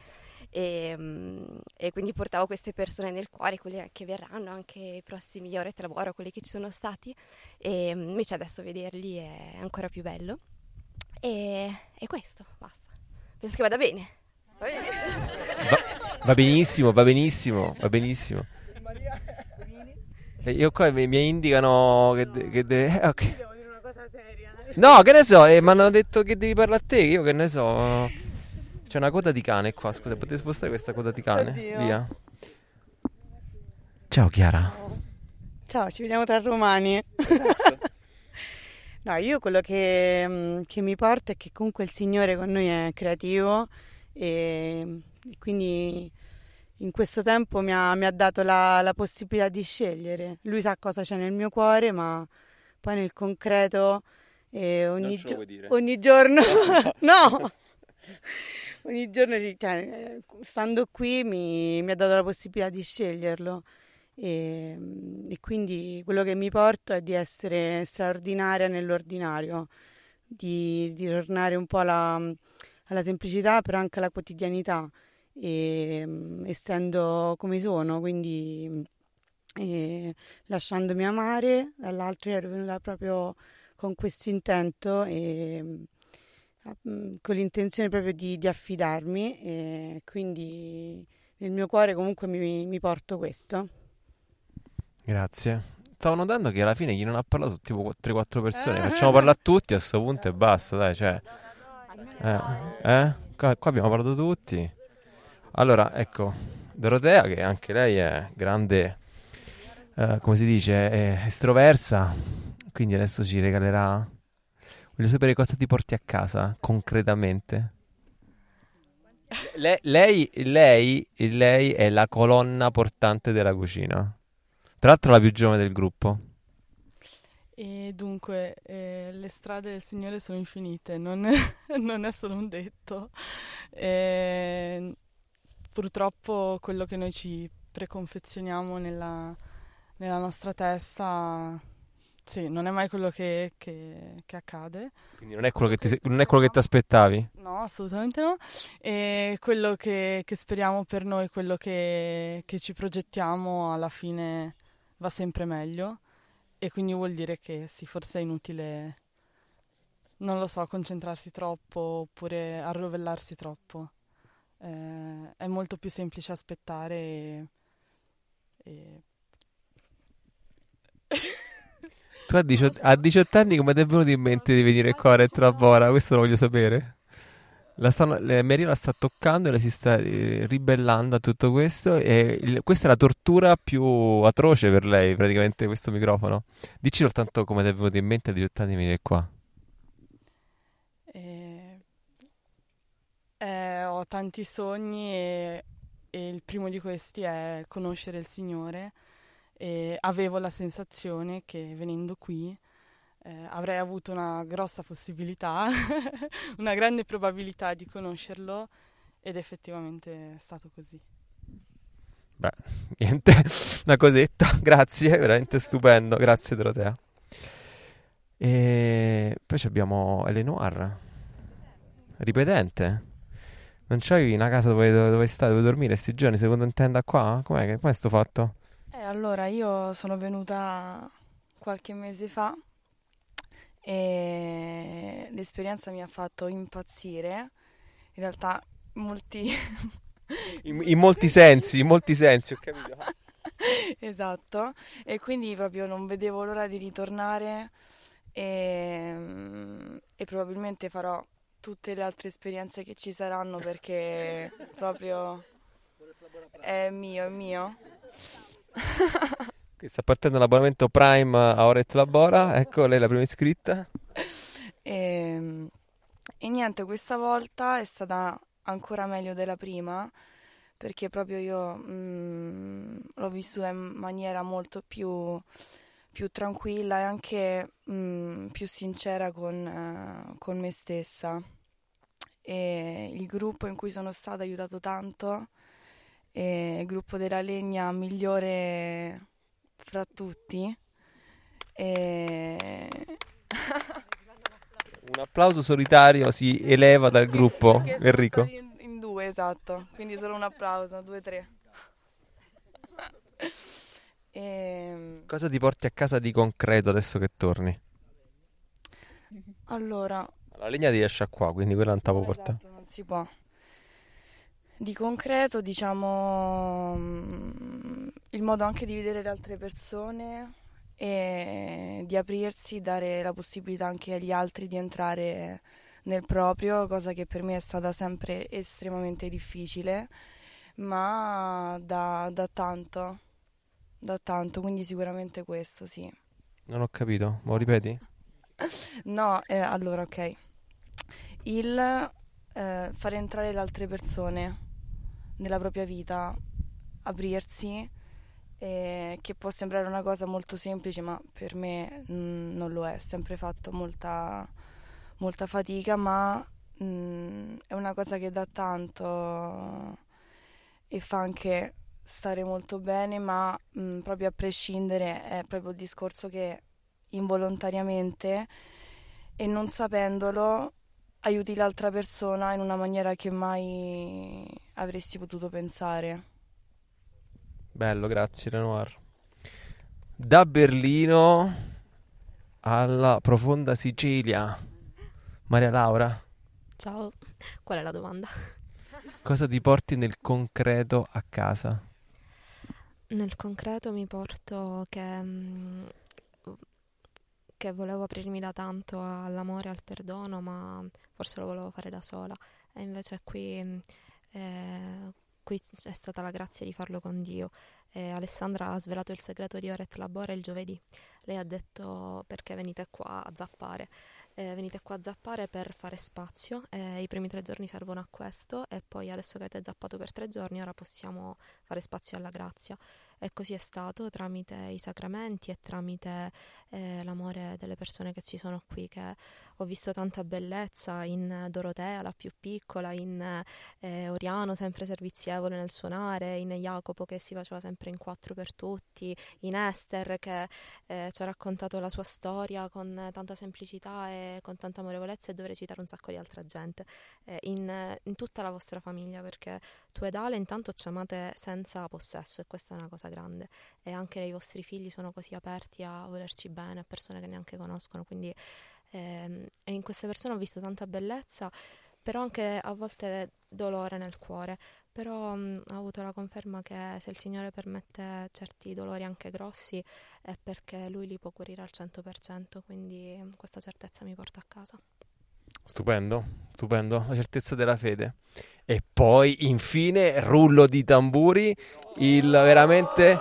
E, mm, e quindi portavo queste persone nel cuore, quelle che verranno, anche i prossimi ore di lavoro, quelli che ci sono stati, e mm, invece adesso vederli è ancora più bello. E, e questo, basta. Penso che vada bene. Va bene? Va, va benissimo, va benissimo, va benissimo. E io qua mi, mi indicano che, de- che deve... eh, ok. No, che ne so, eh, mi hanno detto che devi parlare a te, io che ne so. C'è una coda di cane qua, scusa, potete spostare questa coda di cane? Oddio. Via. Ciao Chiara. Ciao, ci vediamo tra romani. No, io quello che, mm, che mi porta è che comunque il Signore con noi è creativo e quindi in questo tempo mi ha, mi ha dato la, la possibilità di scegliere. Lui sa cosa c'è nel mio cuore, ma poi nel concreto eh, ogni, gio- ogni giorno... no! Ogni giorno, ci- cioè, eh, stando qui, mi, mi ha dato la possibilità di sceglierlo. E, e quindi quello che mi porto è di essere straordinaria nell'ordinario, di, di tornare un po' alla, alla semplicità, però anche alla quotidianità, e, essendo come sono, quindi e, lasciandomi amare, dall'altro ero venuta proprio con questo intento e mm, con l'intenzione proprio di, di affidarmi e quindi nel mio cuore comunque mi, mi porto questo. Grazie. Stavo notando che alla fine chi non ha parlato sono tipo 3-4 persone. Facciamo parlare a tutti a questo punto e basta, dai, cioè. Eh, eh? Qua, qua abbiamo parlato tutti. Allora, ecco, Dorotea, che anche lei è grande, eh, come si dice, è estroversa, quindi adesso ci regalerà... Voglio sapere cosa ti porti a casa, concretamente. Le- lei, lei, lei è la colonna portante della cucina. Tra l'altro la più giovane del gruppo. E dunque, eh, le strade del Signore sono infinite, non, non è solo un detto. Eh, purtroppo quello che noi ci preconfezioniamo nella, nella nostra testa, sì, non è mai quello che, che- che accade. Quindi non è quello che ti, se- non è quello che ti aspettavi. No, assolutamente no. E quello che, che speriamo per noi, quello che, che ci progettiamo, alla fine va sempre meglio. E quindi vuol dire che sì, forse è inutile, non lo so, concentrarsi troppo oppure arrovellarsi troppo. Eh, è molto più semplice aspettare e... e- Tu a 18, a 18 anni come ti è venuto in mente di venire qua a Retro Labora? Questo lo voglio sapere. La stanno, le- Maria la sta toccando e lei si sta eh, ribellando a tutto questo e il- questa è la tortura più atroce per lei, praticamente, questo microfono. Dici soltanto come ti è venuto in mente a 18 anni di venire qua. e- eh, tanti sogni e, e il primo di questi è conoscere il Signore e avevo la sensazione che venendo qui eh, avrei avuto una grossa possibilità, una grande probabilità di conoscerlo ed effettivamente è stato così. Beh, niente, una cosetta, grazie, veramente stupendo, grazie Dorotea. E poi abbiamo Eleanor, ripetente. Non c'hai una casa dove, dove stai, dove dormire sti giorni, secondo intenda qua? Com'è, che- com'è sto fatto? Eh, allora, io sono venuta qualche mese fa e l'esperienza mi ha fatto impazzire. In realtà molti... In, in molti sensi, in molti sensi, ho capito. Esatto, e quindi proprio non vedevo l'ora di ritornare e, e probabilmente farò tutte le altre esperienze che ci saranno perché proprio è mio, è mio. Qui sta partendo l'abbonamento Prime a Oret Labora, ecco lei è la prima iscritta. E, e niente, questa volta è stata ancora meglio della prima perché proprio io mm, l'ho vissuta in maniera molto più, più tranquilla e anche mm, più sincera con, eh, con me stessa. E il gruppo in cui sono stata ha aiutato tanto, il gruppo della Legna migliore fra tutti. E... Un applauso solitario si eleva dal gruppo, Perché Enrico. In, in due, esatto. Quindi solo un applauso, due, tre. Ehm, Cosa ti porti a casa di concreto adesso che torni? allora, La legna ti esce qua, quindi quella non te la può portare. esatto, non si può. Di concreto, diciamo, mm, il modo anche di vedere le altre persone e di aprirsi, dare la possibilità anche agli altri di entrare nel proprio, cosa che per me è stata sempre estremamente difficile, ma da, da tanto, da tanto, quindi sicuramente questo, sì. Non ho capito, lo ripeti? No, eh, allora, ok. Il eh, fare entrare le altre persone nella propria vita, aprirsi, eh, che può sembrare una cosa molto semplice, ma per me mm, non lo è. Ho sempre fatto molta, molta fatica, ma mm, è una cosa che dà tanto e fa anche stare molto bene, ma mm, proprio a prescindere è proprio il discorso che involontariamente e non sapendolo aiuti l'altra persona in una maniera che mai avresti potuto pensare. Bello, grazie Renoir. Da Berlino alla profonda Sicilia. Maria Laura, Ciao, qual è la domanda? cosa ti porti nel concreto a casa? Nel concreto mi porto che, mm, che volevo aprirmi da tanto all'amore al perdono, ma forse lo volevo fare da sola. E invece qui, mm, eh, cui è stata la grazia di farlo con Dio. E Alessandra ha svelato il segreto di Ora et Labora il giovedì. Lei ha detto perché venite qua a zappare. Eh, venite qua a zappare per fare spazio. Eh, I primi tre giorni servono a questo e poi adesso che avete zappato per tre giorni ora possiamo fare spazio alla grazia. E così è stato tramite i sacramenti e tramite eh, l'amore delle persone che ci sono qui, che ho visto tanta bellezza in Dorotea, la più piccola, in eh, Oriano, sempre servizievole nel suonare, in Jacopo che si faceva sempre in quattro per tutti, in Esther che eh, ci ha raccontato la sua storia con tanta semplicità e con tanta amorevolezza e dovrei citare un sacco di altra gente, eh, in, in tutta la vostra famiglia perché tu ed Ale intanto ci amate senza possesso e questa è una cosa grande e anche i vostri figli sono così aperti a volerci bene, a persone che neanche conoscono, quindi ehm, e in queste persone ho visto tanta bellezza, però anche a volte dolore nel cuore, però mh, ho avuto la conferma che se il Signore permette certi dolori anche grossi è perché Lui li può guarire al 100%, quindi mh, questa certezza mi porta a casa. Stupendo, stupendo, la certezza della fede. E poi, infine, rullo di tamburi, il veramente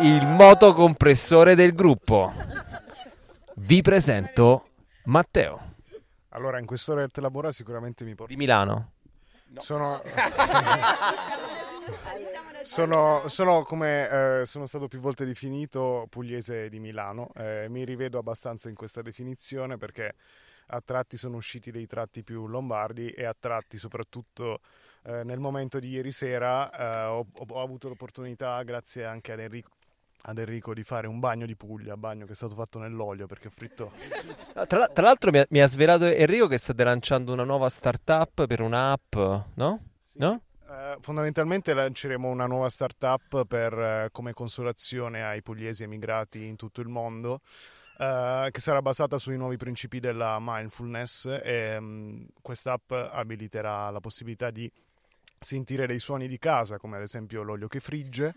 il motocompressore del gruppo. Vi presento Matteo Allora, in quest'ora del lavora sicuramente mi porto... di Milano. Sono... sono, sono, come eh, sono stato più volte definito pugliese di Milano. Eh, mi rivedo abbastanza in questa definizione perché a tratti sono usciti dei tratti più lombardi e a tratti soprattutto eh, nel momento di ieri sera eh, ho, ho avuto l'opportunità, grazie anche ad Enrico, ad Enrico di fare un bagno di Puglia, bagno che è stato fatto nell'olio perché ho fritto. Tra, tra l'altro mi ha, mi ha svelato Enrico che state lanciando una nuova startup per un'app, no? No? Eh, fondamentalmente lanceremo una nuova startup per, eh, come consolazione ai pugliesi emigrati in tutto il mondo. Eh, che sarà basata sui nuovi principi della mindfulness e mh, quest'app abiliterà la possibilità di sentire dei suoni di casa, come ad esempio l'olio che frigge,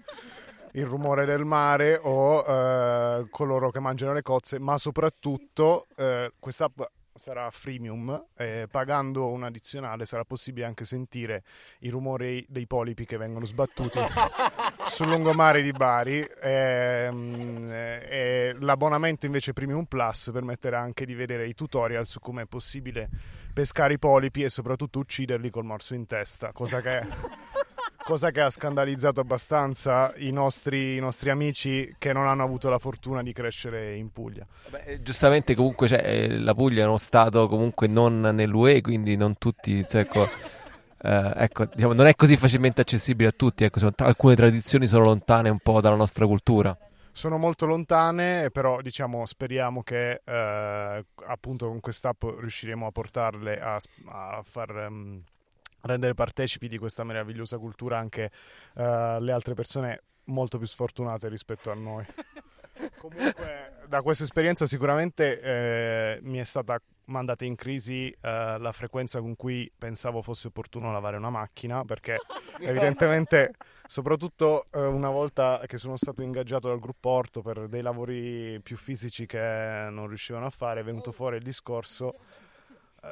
il rumore del mare o eh, coloro che mangiano le cozze, ma soprattutto eh, quest'app sarà freemium e pagando un addizionale sarà possibile anche sentire i rumori dei polipi che vengono sbattuti sul lungomare di Bari. E, mm, e l'abbonamento invece Premium Plus permetterà anche di vedere i tutorial su come è possibile pescare i polipi e soprattutto ucciderli col morso in testa, cosa che cosa che ha scandalizzato abbastanza i nostri, i nostri, amici che non hanno avuto la fortuna di crescere in Puglia. Beh, giustamente comunque cioè, eh, la Puglia è uno stato comunque non nell'UE, quindi non tutti, cioè, ecco, eh, ecco, diciamo, non è così facilmente accessibile a tutti, ecco, sono, alcune tradizioni sono lontane un po' dalla nostra cultura. Sono molto lontane, però diciamo, speriamo che eh, appunto con quest'app riusciremo a portarle a, a far... Um, rendere partecipi di questa meravigliosa cultura anche uh, le altre persone molto più sfortunate rispetto a noi. Comunque, da questa esperienza sicuramente eh, mi è stata mandata in crisi eh, la frequenza con cui pensavo fosse opportuno lavare una macchina, perché evidentemente, soprattutto eh, una volta che sono stato ingaggiato dal gruppo Orto per dei lavori più fisici che non riuscivano a fare, è venuto fuori il discorso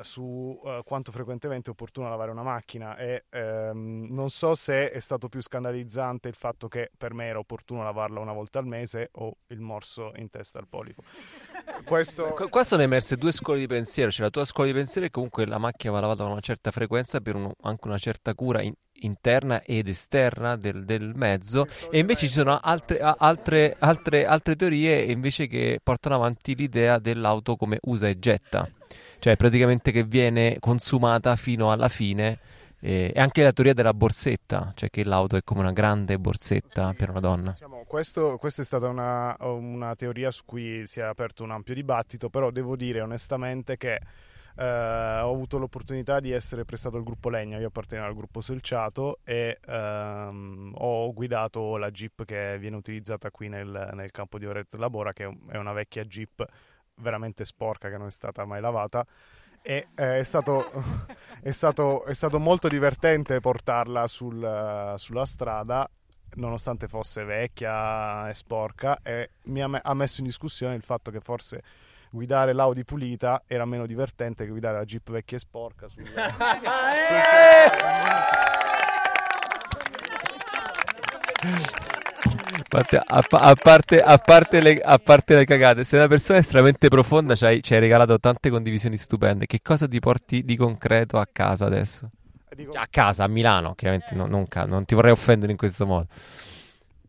su uh, quanto frequentemente è opportuno lavare una macchina e ehm, non so se è stato più scandalizzante il fatto che per me era opportuno lavarla una volta al mese o il morso in testa al polipo. Questo... Qu- Qua sono emerse due scuole di pensiero, c'è la tua scuola di pensiero che comunque la macchina va lavata con una certa frequenza per un, anche una certa cura in, interna ed esterna del, del mezzo e invece ci sono altre, altre, altre, altre teorie invece che portano avanti l'idea dell'auto come usa e getta cioè praticamente che viene consumata fino alla fine. E anche la teoria della borsetta, cioè che l'auto è come una grande borsetta per una donna. Diciamo, questo, questa è stata una, una, teoria su cui si è aperto un ampio dibattito, però devo dire onestamente che eh, ho avuto l'opportunità di essere prestato al gruppo Legna, io appartengo al gruppo Selciato e ehm, ho guidato la Jeep che viene utilizzata qui nel, nel campo di Oret Labora, che è una vecchia Jeep veramente sporca che non è stata mai lavata. E eh, è, stato, è, stato, è, stato, molto divertente portarla sul, sulla strada nonostante fosse vecchia e sporca. E mi ha, ha, messo in discussione il fatto che forse guidare l'Audi pulita era meno divertente che guidare la Jeep vecchia e sporca sul, sul Matteo, a, a parte, a, parte le, a parte le cagate, sei una persona estremamente profonda, ci hai, ci hai regalato tante condivisioni stupende. Che cosa ti porti di concreto a casa adesso? Cioè, a casa, a Milano, chiaramente non, non non ti vorrei offendere in questo modo.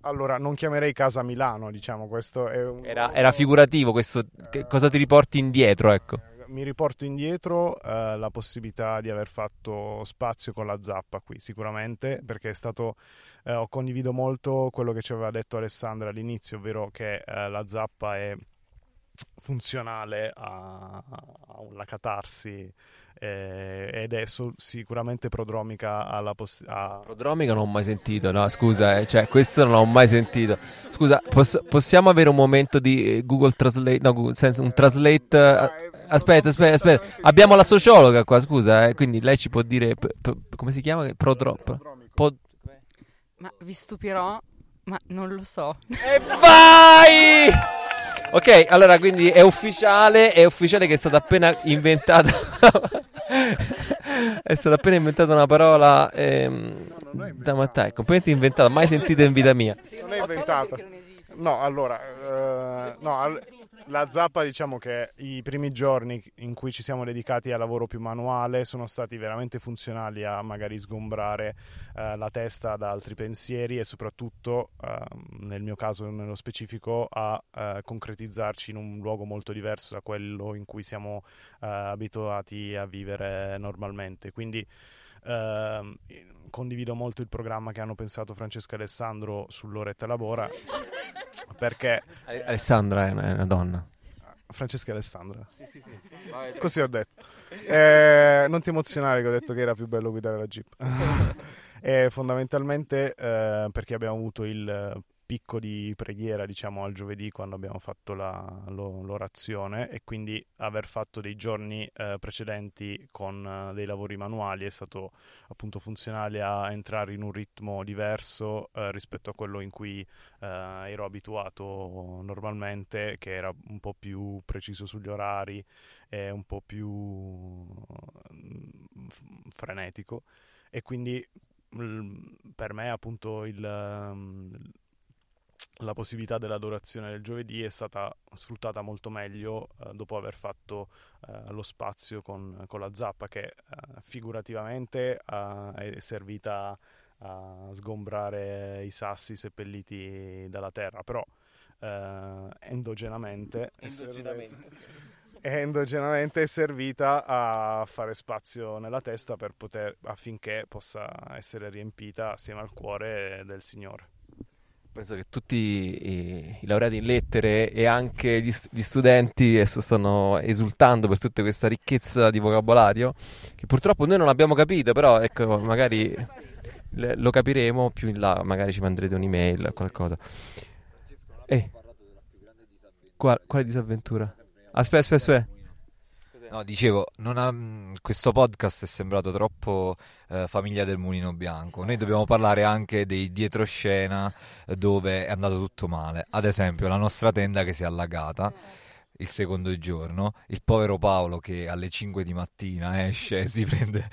Allora, non chiamerei casa Milano, diciamo, questo è un... Era, era figurativo questo. Che cosa ti riporti indietro, ecco? Mi riporto indietro eh, la possibilità di aver fatto spazio con la zappa qui sicuramente perché è stato eh, ho condiviso molto quello che ci aveva detto Alessandra all'inizio ovvero che eh, la zappa è funzionale a- alla catarsi eh, ed è so- sicuramente prodromica alla possibilità Prodromica non ho mai sentito, no, scusa, eh, cioè, questo non l'ho mai sentito. Scusa, poss- possiamo avere un momento di eh, Google Translate, no, Google, senso, un translate... eh, aspetta, aspetta, aspetta, abbiamo la sociologa qua, scusa, eh, quindi lei ci può dire, p- p- come si chiama? Prodro- pod- Ma vi stupirò, ma non lo so. E vai! Ok, allora quindi è ufficiale, è ufficiale che è stata appena inventata. è stata appena inventata una parola ehm, da Matteo, è completamente inventata, mai sentita in vita mia. non è inventata no allora eh, no, al- la zappa diciamo che i primi giorni in cui ci siamo dedicati al lavoro più manuale sono stati veramente funzionali a magari sgombrare eh, la testa da altri pensieri e soprattutto ehm, nel mio caso nello specifico a eh, concretizzarci in un luogo molto diverso da quello in cui siamo eh, abituati a vivere normalmente. Quindi ehm, condivido molto il programma che hanno pensato Francesca e Alessandro sull'Oretta Labora perché Alessandra è una, è una donna. Francesca e Alessandra. Così ho detto. Eh, non ti emozionare che ho detto che era più bello guidare la Jeep. E fondamentalmente eh, perché abbiamo avuto il picco di preghiera diciamo al giovedì quando abbiamo fatto la- lo- l'orazione e quindi aver fatto dei giorni eh, precedenti con eh, dei lavori manuali è stato appunto funzionale a entrare in un ritmo diverso eh, rispetto a quello in cui eh, ero abituato normalmente che era un po' più preciso sugli orari e un po' più mm, frenetico. E quindi per me appunto il, mm, la possibilità dell'adorazione del giovedì è stata sfruttata molto meglio eh, dopo aver fatto eh, lo spazio con, con la zappa che eh, figurativamente eh, è servita a sgombrare i sassi seppelliti dalla terra, però eh, endogenamente, è Endogenamente. endogenamente è servita a fare spazio nella testa per poter, affinché possa essere riempita assieme al cuore del Signore. Penso che tutti i, i laureati in lettere e anche gli, gli studenti adesso stanno esultando per tutta questa ricchezza di vocabolario che purtroppo noi non abbiamo capito, però ecco, magari le- lo capiremo più in là, magari ci manderete un'email o qualcosa. Eh. Qual- quale disavventura? Aspetta, aspetta, aspetta. No, dicevo, ha- questo podcast è sembrato troppo eh, famiglia del mulino bianco. Noi dobbiamo parlare anche dei dietroscena eh, dove è andato tutto male. Ad esempio, la nostra tenda che si è allagata il secondo giorno, il povero Paolo che alle 5 di mattina esce e si prende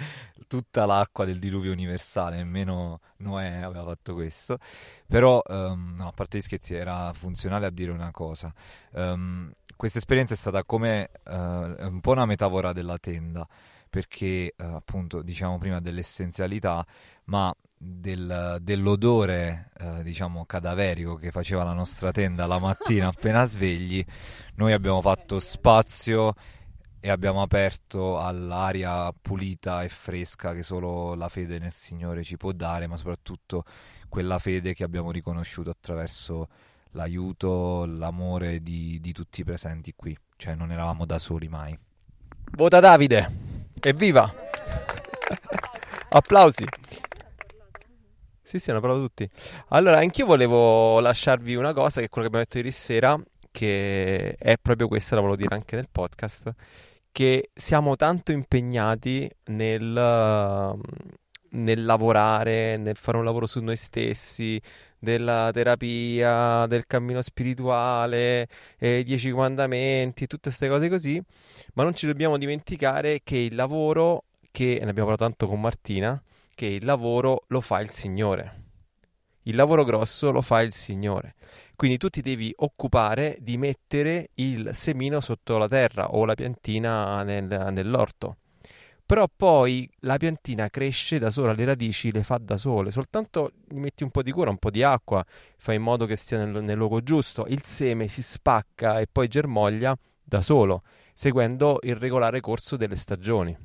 tutta l'acqua del diluvio universale, nemmeno Noè aveva fatto questo. Però, ehm, no, a parte gli scherzi, era funzionale a dire una cosa. Ehm, questa esperienza è stata come eh, un po' una metafora della tenda, perché eh, appunto diciamo prima dell'essenzialità, ma del- dell'odore eh, diciamo cadaverico che faceva la nostra tenda la mattina appena svegli, noi abbiamo fatto spazio e abbiamo aperto all'aria pulita e fresca che solo la fede nel Signore ci può dare, ma soprattutto quella fede che abbiamo riconosciuto attraverso l'aiuto, l'amore di, di tutti i presenti qui, cioè non eravamo da soli mai. Vota Davide! Evviva! Applausi! Sì, sì, hanno provato tutti. Allora, anch'io volevo lasciarvi una cosa, che è quello che abbiamo detto ieri sera, che è proprio questa, la volevo dire anche nel podcast, che siamo tanto impegnati nel, nel lavorare, nel fare un lavoro su noi stessi, della terapia, del cammino spirituale, eh, i dieci comandamenti, tutte queste cose così, ma non ci dobbiamo dimenticare che il lavoro, che ne abbiamo parlato tanto con Martina, che il lavoro lo fa il Signore. Il lavoro grosso lo fa il Signore. Quindi tu ti devi occupare di mettere il semino sotto la terra o la piantina nel, nell'orto. Però poi la piantina cresce da sola, le radici le fa da sole, soltanto gli metti un po' di cura, un po' di acqua, fai in modo che stia nel, nel luogo giusto, il seme si spacca e poi germoglia da solo, seguendo il regolare corso delle stagioni.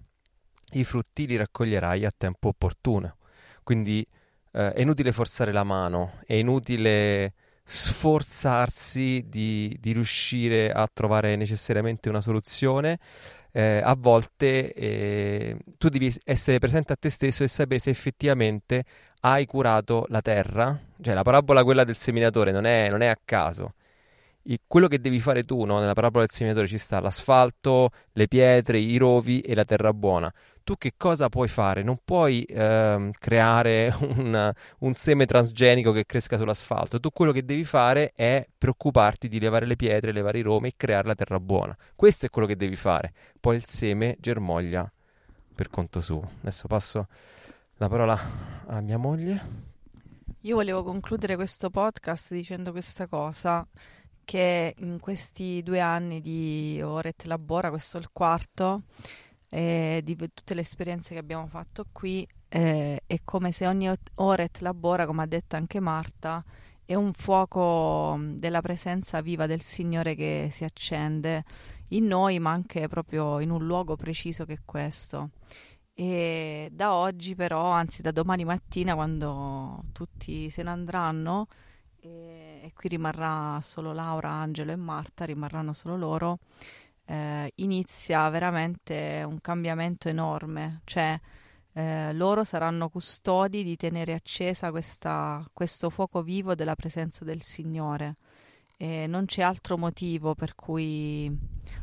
I frutti li raccoglierai a tempo opportuno. Quindi eh, è inutile forzare la mano, è inutile sforzarsi di, di riuscire a trovare necessariamente una soluzione. Eh, a volte eh, tu devi essere presente a te stesso e sapere se effettivamente hai curato la terra. Cioè, la parabola quella del seminatore non è, non è a caso quello che devi fare tu no? nella parabola del seminatore ci sta l'asfalto, le pietre, i rovi e la terra buona. Tu che cosa puoi fare? Non puoi ehm, creare un, un, seme transgenico che cresca sull'asfalto. Tu quello che devi fare è preoccuparti di levare le pietre, levare i rovi e creare la terra buona. Questo è quello che devi fare. Poi il seme germoglia per conto suo. Adesso passo la parola a mia moglie. Io volevo concludere questo podcast dicendo questa cosa che in questi due anni di Oret Labora, questo è il quarto, eh, di tutte le esperienze che abbiamo fatto qui, eh, è come se ogni Oret Labora, come ha detto anche Marta, è un fuoco della presenza viva del Signore che si accende in noi, ma anche proprio in un luogo preciso che è questo. E da oggi, però, anzi da domani mattina, quando tutti se ne andranno, e, e qui rimarrà solo Laura, Angelo e Marta, rimarranno solo loro, eh, inizia veramente un cambiamento enorme, cioè eh, loro saranno custodi di tenere accesa questa, questo fuoco vivo della presenza del Signore. E non c'è altro motivo per cui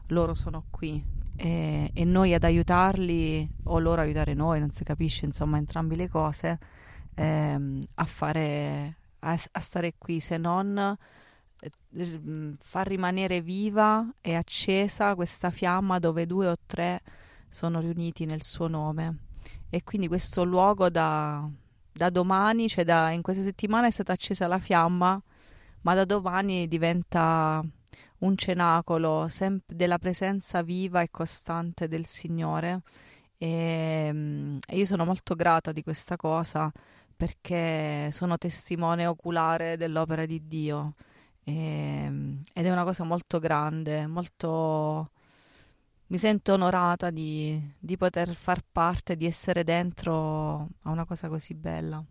loro sono qui e, e, noi ad aiutarli o loro aiutare noi, non si capisce, insomma, entrambe le cose, ehm, a fare a, a stare qui se non eh, far rimanere viva e accesa questa fiamma dove due o tre sono riuniti nel suo nome. E quindi questo luogo da, da domani, cioè da, in questa settimana è stata accesa la fiamma, ma da domani diventa un cenacolo sem- della presenza viva e costante del Signore. E, mm, e io sono molto grata di questa cosa perché sono testimone oculare dell'opera di Dio e, ehm, ed è una cosa molto grande, molto... mi sento onorata di, di poter far parte, di essere dentro a una cosa così bella.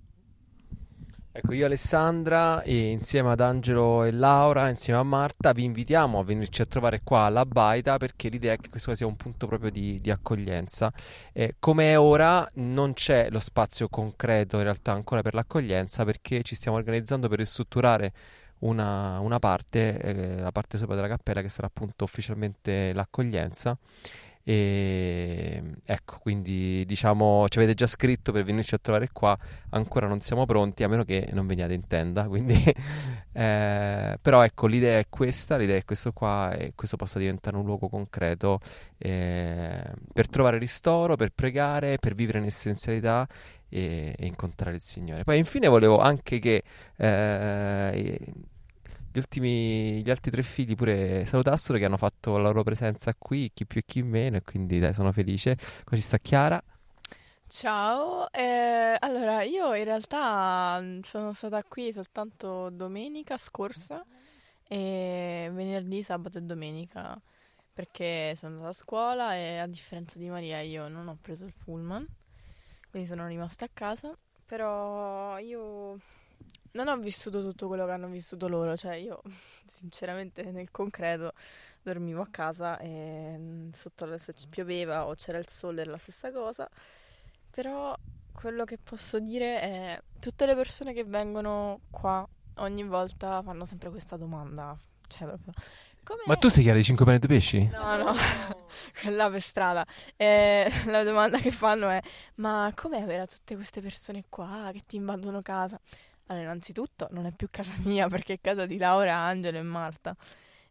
Ecco, io Alessandra, e insieme ad Angelo e Laura, insieme a Marta, vi invitiamo a venirci a trovare qua alla Baita perché l'idea è che questo sia un punto proprio di, di accoglienza. Eh, come è ora non c'è lo spazio concreto in realtà ancora per l'accoglienza perché ci stiamo organizzando per ristrutturare una, una parte, eh, la parte sopra della cappella che sarà appunto ufficialmente l'accoglienza e ecco, quindi diciamo ci avete già scritto per venirci a trovare qua, ancora non siamo pronti a meno che non veniate in tenda, quindi eh, però ecco l'idea è questa, l'idea è questo qua e questo possa diventare un luogo concreto eh, per trovare ristoro, per pregare, per vivere in essenzialità e, e incontrare il Signore. Poi infine volevo anche che eh, gli, ultimi, gli altri tre figli pure salutassero che hanno fatto la loro presenza qui, chi più e chi meno, e quindi dai, sono felice. Qua ci sta Chiara. Ciao, eh, allora io in realtà mm, sono stata qui soltanto domenica scorsa e venerdì, sabato e domenica perché sono andata a scuola e a differenza di Maria io non ho preso il pullman, quindi sono rimasta a casa, però io non ho vissuto tutto quello che hanno vissuto loro, cioè io sinceramente nel concreto dormivo a casa e mm, sotto la, se pioveva o c'era il sole era la stessa cosa, però quello che posso dire è tutte le persone che vengono qua ogni volta fanno sempre questa domanda, cioè proprio Com'è? Ma tu sei chiara di 5 pane di pesci? No, no, quella per strada. Eh, la domanda che fanno è: Ma com'è avere tutte queste persone qua che ti invadono casa? Allora, innanzitutto non è più casa mia perché è casa di Laura, Angelo e Marta.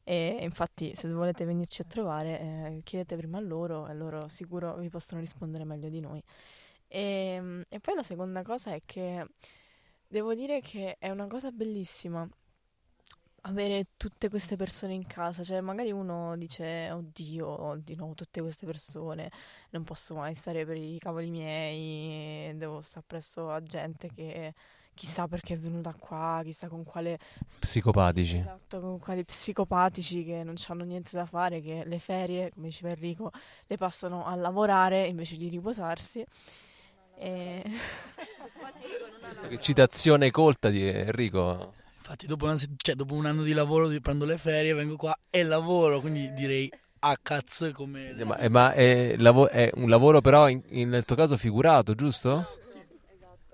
E infatti, se volete venirci a trovare, eh, chiedete prima a loro e loro sicuro vi possono rispondere meglio di noi. E, ehm, e poi la seconda cosa è che devo dire che è una cosa bellissima avere tutte queste persone in casa, cioè magari uno dice oddio, di nuovo tutte queste persone, non posso mai stare per i cavoli miei, devo stare presso a gente che chissà perché è venuta qua, chissà con quale Psicopatici. Esatto, con quali psicopatici che non hanno niente da fare, che le ferie, come diceva Enrico, le passano a lavorare invece di riposarsi. E... Che citazione colta di Enrico. Infatti, dopo, una cioè, dopo un anno di lavoro prendo le ferie, vengo qua e lavoro, quindi direi a cazzo come... Ma, eh, ma è, lavo- è un lavoro però in- in- nel tuo caso figurato, giusto?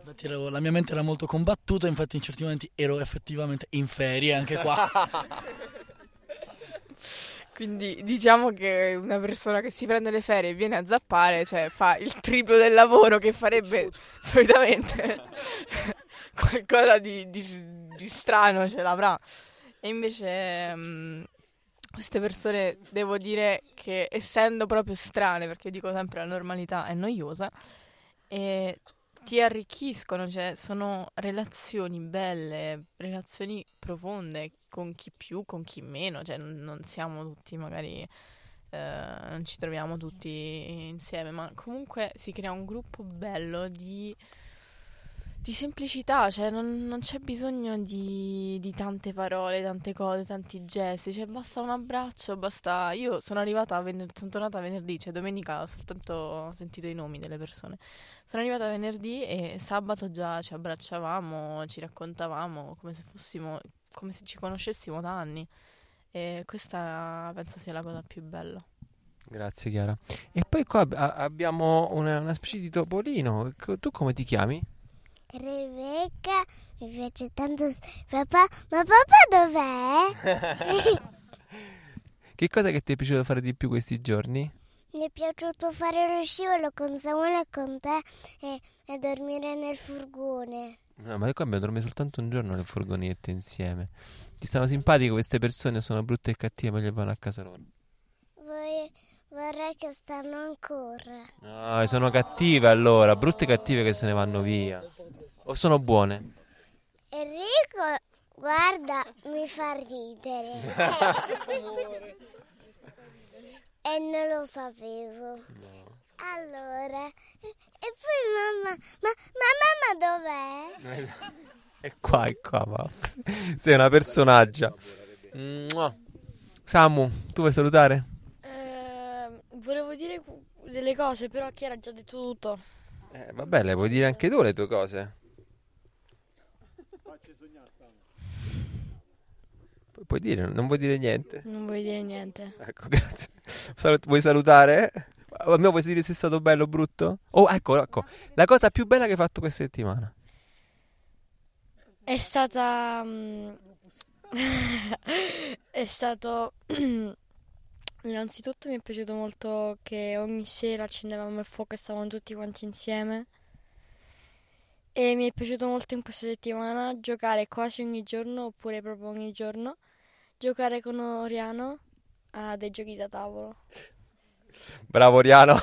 Infatti ero- la mia mente era molto combattuta, infatti in certi momenti ero effettivamente in ferie anche qua. Quindi diciamo che una persona che si prende le ferie e viene a zappare, cioè fa il triplo del lavoro che farebbe solitamente qualcosa di, di- di strano ce l'avrà. E invece mm, queste persone devo dire che essendo proprio strane, perché io dico sempre la normalità è noiosa, e ti arricchiscono, cioè sono relazioni belle, relazioni profonde con chi più, con chi meno, cioè non, siamo tutti magari, eh, non ci troviamo tutti insieme, ma comunque si crea un gruppo bello di, di semplicità, cioè non, non c'è bisogno di, di tante parole, tante cose, tanti gesti, cioè basta un abbraccio, basta... Io sono arrivata, vener- sono tornata venerdì, cioè domenica ho soltanto sentito i nomi delle persone. Sono arrivata venerdì e sabato già ci abbracciavamo, ci raccontavamo come se fossimo, come se ci conoscessimo da anni. E questa penso sia la cosa più bella. Grazie Chiara. E poi qua ab- abbiamo una, una specie di topolino. Tu come ti chiami? Rebecca, mi piace tanto. Papà, ma papà dov'è? Che cosa che ti è piaciuto fare di più questi giorni? Mi è piaciuto fare lo scivolo con Samuele e con te e, e dormire nel furgone. No, ma qua abbiamo dormito soltanto un giorno nel furgonetto insieme. Ti stanno simpatiche queste persone? Sono brutte e cattive, meglio vanno a casa loro. Voi, vorrei che stanno ancora. No, sono cattive allora, brutte e cattive che se ne vanno via. O sono buone? Enrico, guarda, mi fa ridere. e non lo sapevo. Allora, e, e poi mamma, ma, ma mamma dov'è? È qua, è qua, ma sei una personaggia. Mua. Samu, tu vuoi salutare? Eh, volevo dire delle cose, però Chiara ha già detto tutto. Eh, vabbè, le puoi dire anche tu le tue cose. Puoi dire, non vuoi dire niente? Non vuoi dire niente. Ecco, grazie. Salut- vuoi salutare? A me vuoi dire se è stato bello o brutto? Oh, ecco, ecco. La cosa più bella che hai fatto questa settimana. È stata. mm, è stato. Innanzitutto mi è piaciuto molto che ogni sera accendevamo il fuoco e stavamo tutti quanti insieme. E mi è piaciuto molto in questa settimana giocare quasi ogni giorno, oppure proprio ogni giorno, giocare con Oriano a dei giochi da tavolo. Bravo, Oriano.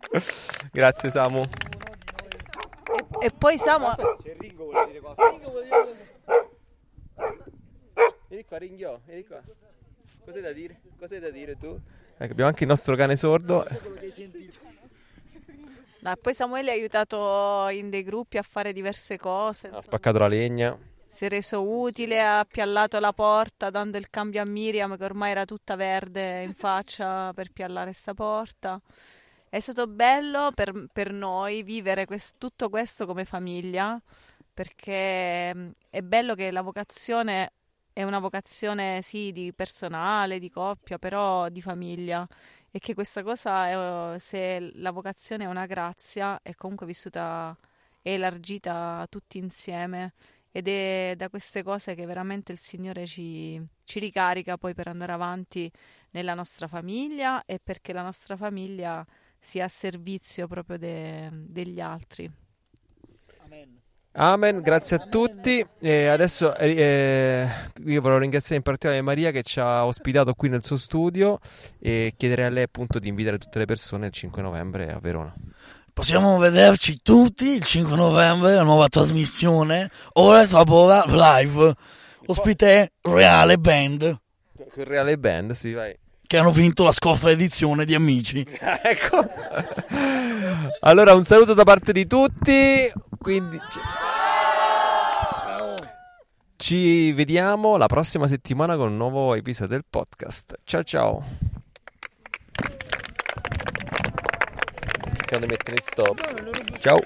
grazie, Samu. E, e poi Samu... Vieni qua, ringhiò, vieni qua. Cos'hai da dire? Cos'hai da dire tu? Ecco, abbiamo anche il nostro cane sordo. No, e poi Samuele ha aiutato in dei gruppi a fare diverse cose. Ha spaccato la legna. Si è reso utile, ha piallato la porta dando il cambio a Miriam che ormai era tutta verde in faccia per piallare sta porta. È stato bello per, per noi vivere quest- tutto questo come famiglia perché è bello che la vocazione è una vocazione sì di personale, di coppia, però di famiglia e che questa cosa, è, se la vocazione è una grazia, è comunque vissuta e elargita tutti insieme ed è da queste cose che veramente il Signore ci, ci ricarica poi per andare avanti nella nostra famiglia e perché la nostra famiglia sia a servizio proprio de- degli altri. Amen, grazie a tutti. E adesso eh, eh, io voglio ringraziare in particolare Maria che ci ha ospitato qui nel suo studio e chiedere a lei appunto di invitare tutte le persone il 5 novembre a Verona. Possiamo vederci tutti il 5 novembre, la nuova trasmissione, Ora Tabora Live, ospite Reale Band, Con Reale Band, sì, vai. che hanno vinto la scorsa edizione di Amici. ecco. Allora, un saluto da parte di tutti. Quindi ci- ci vediamo la prossima settimana con un nuovo episodio del podcast. Ciao ciao. Quando mettere stop. Ciao.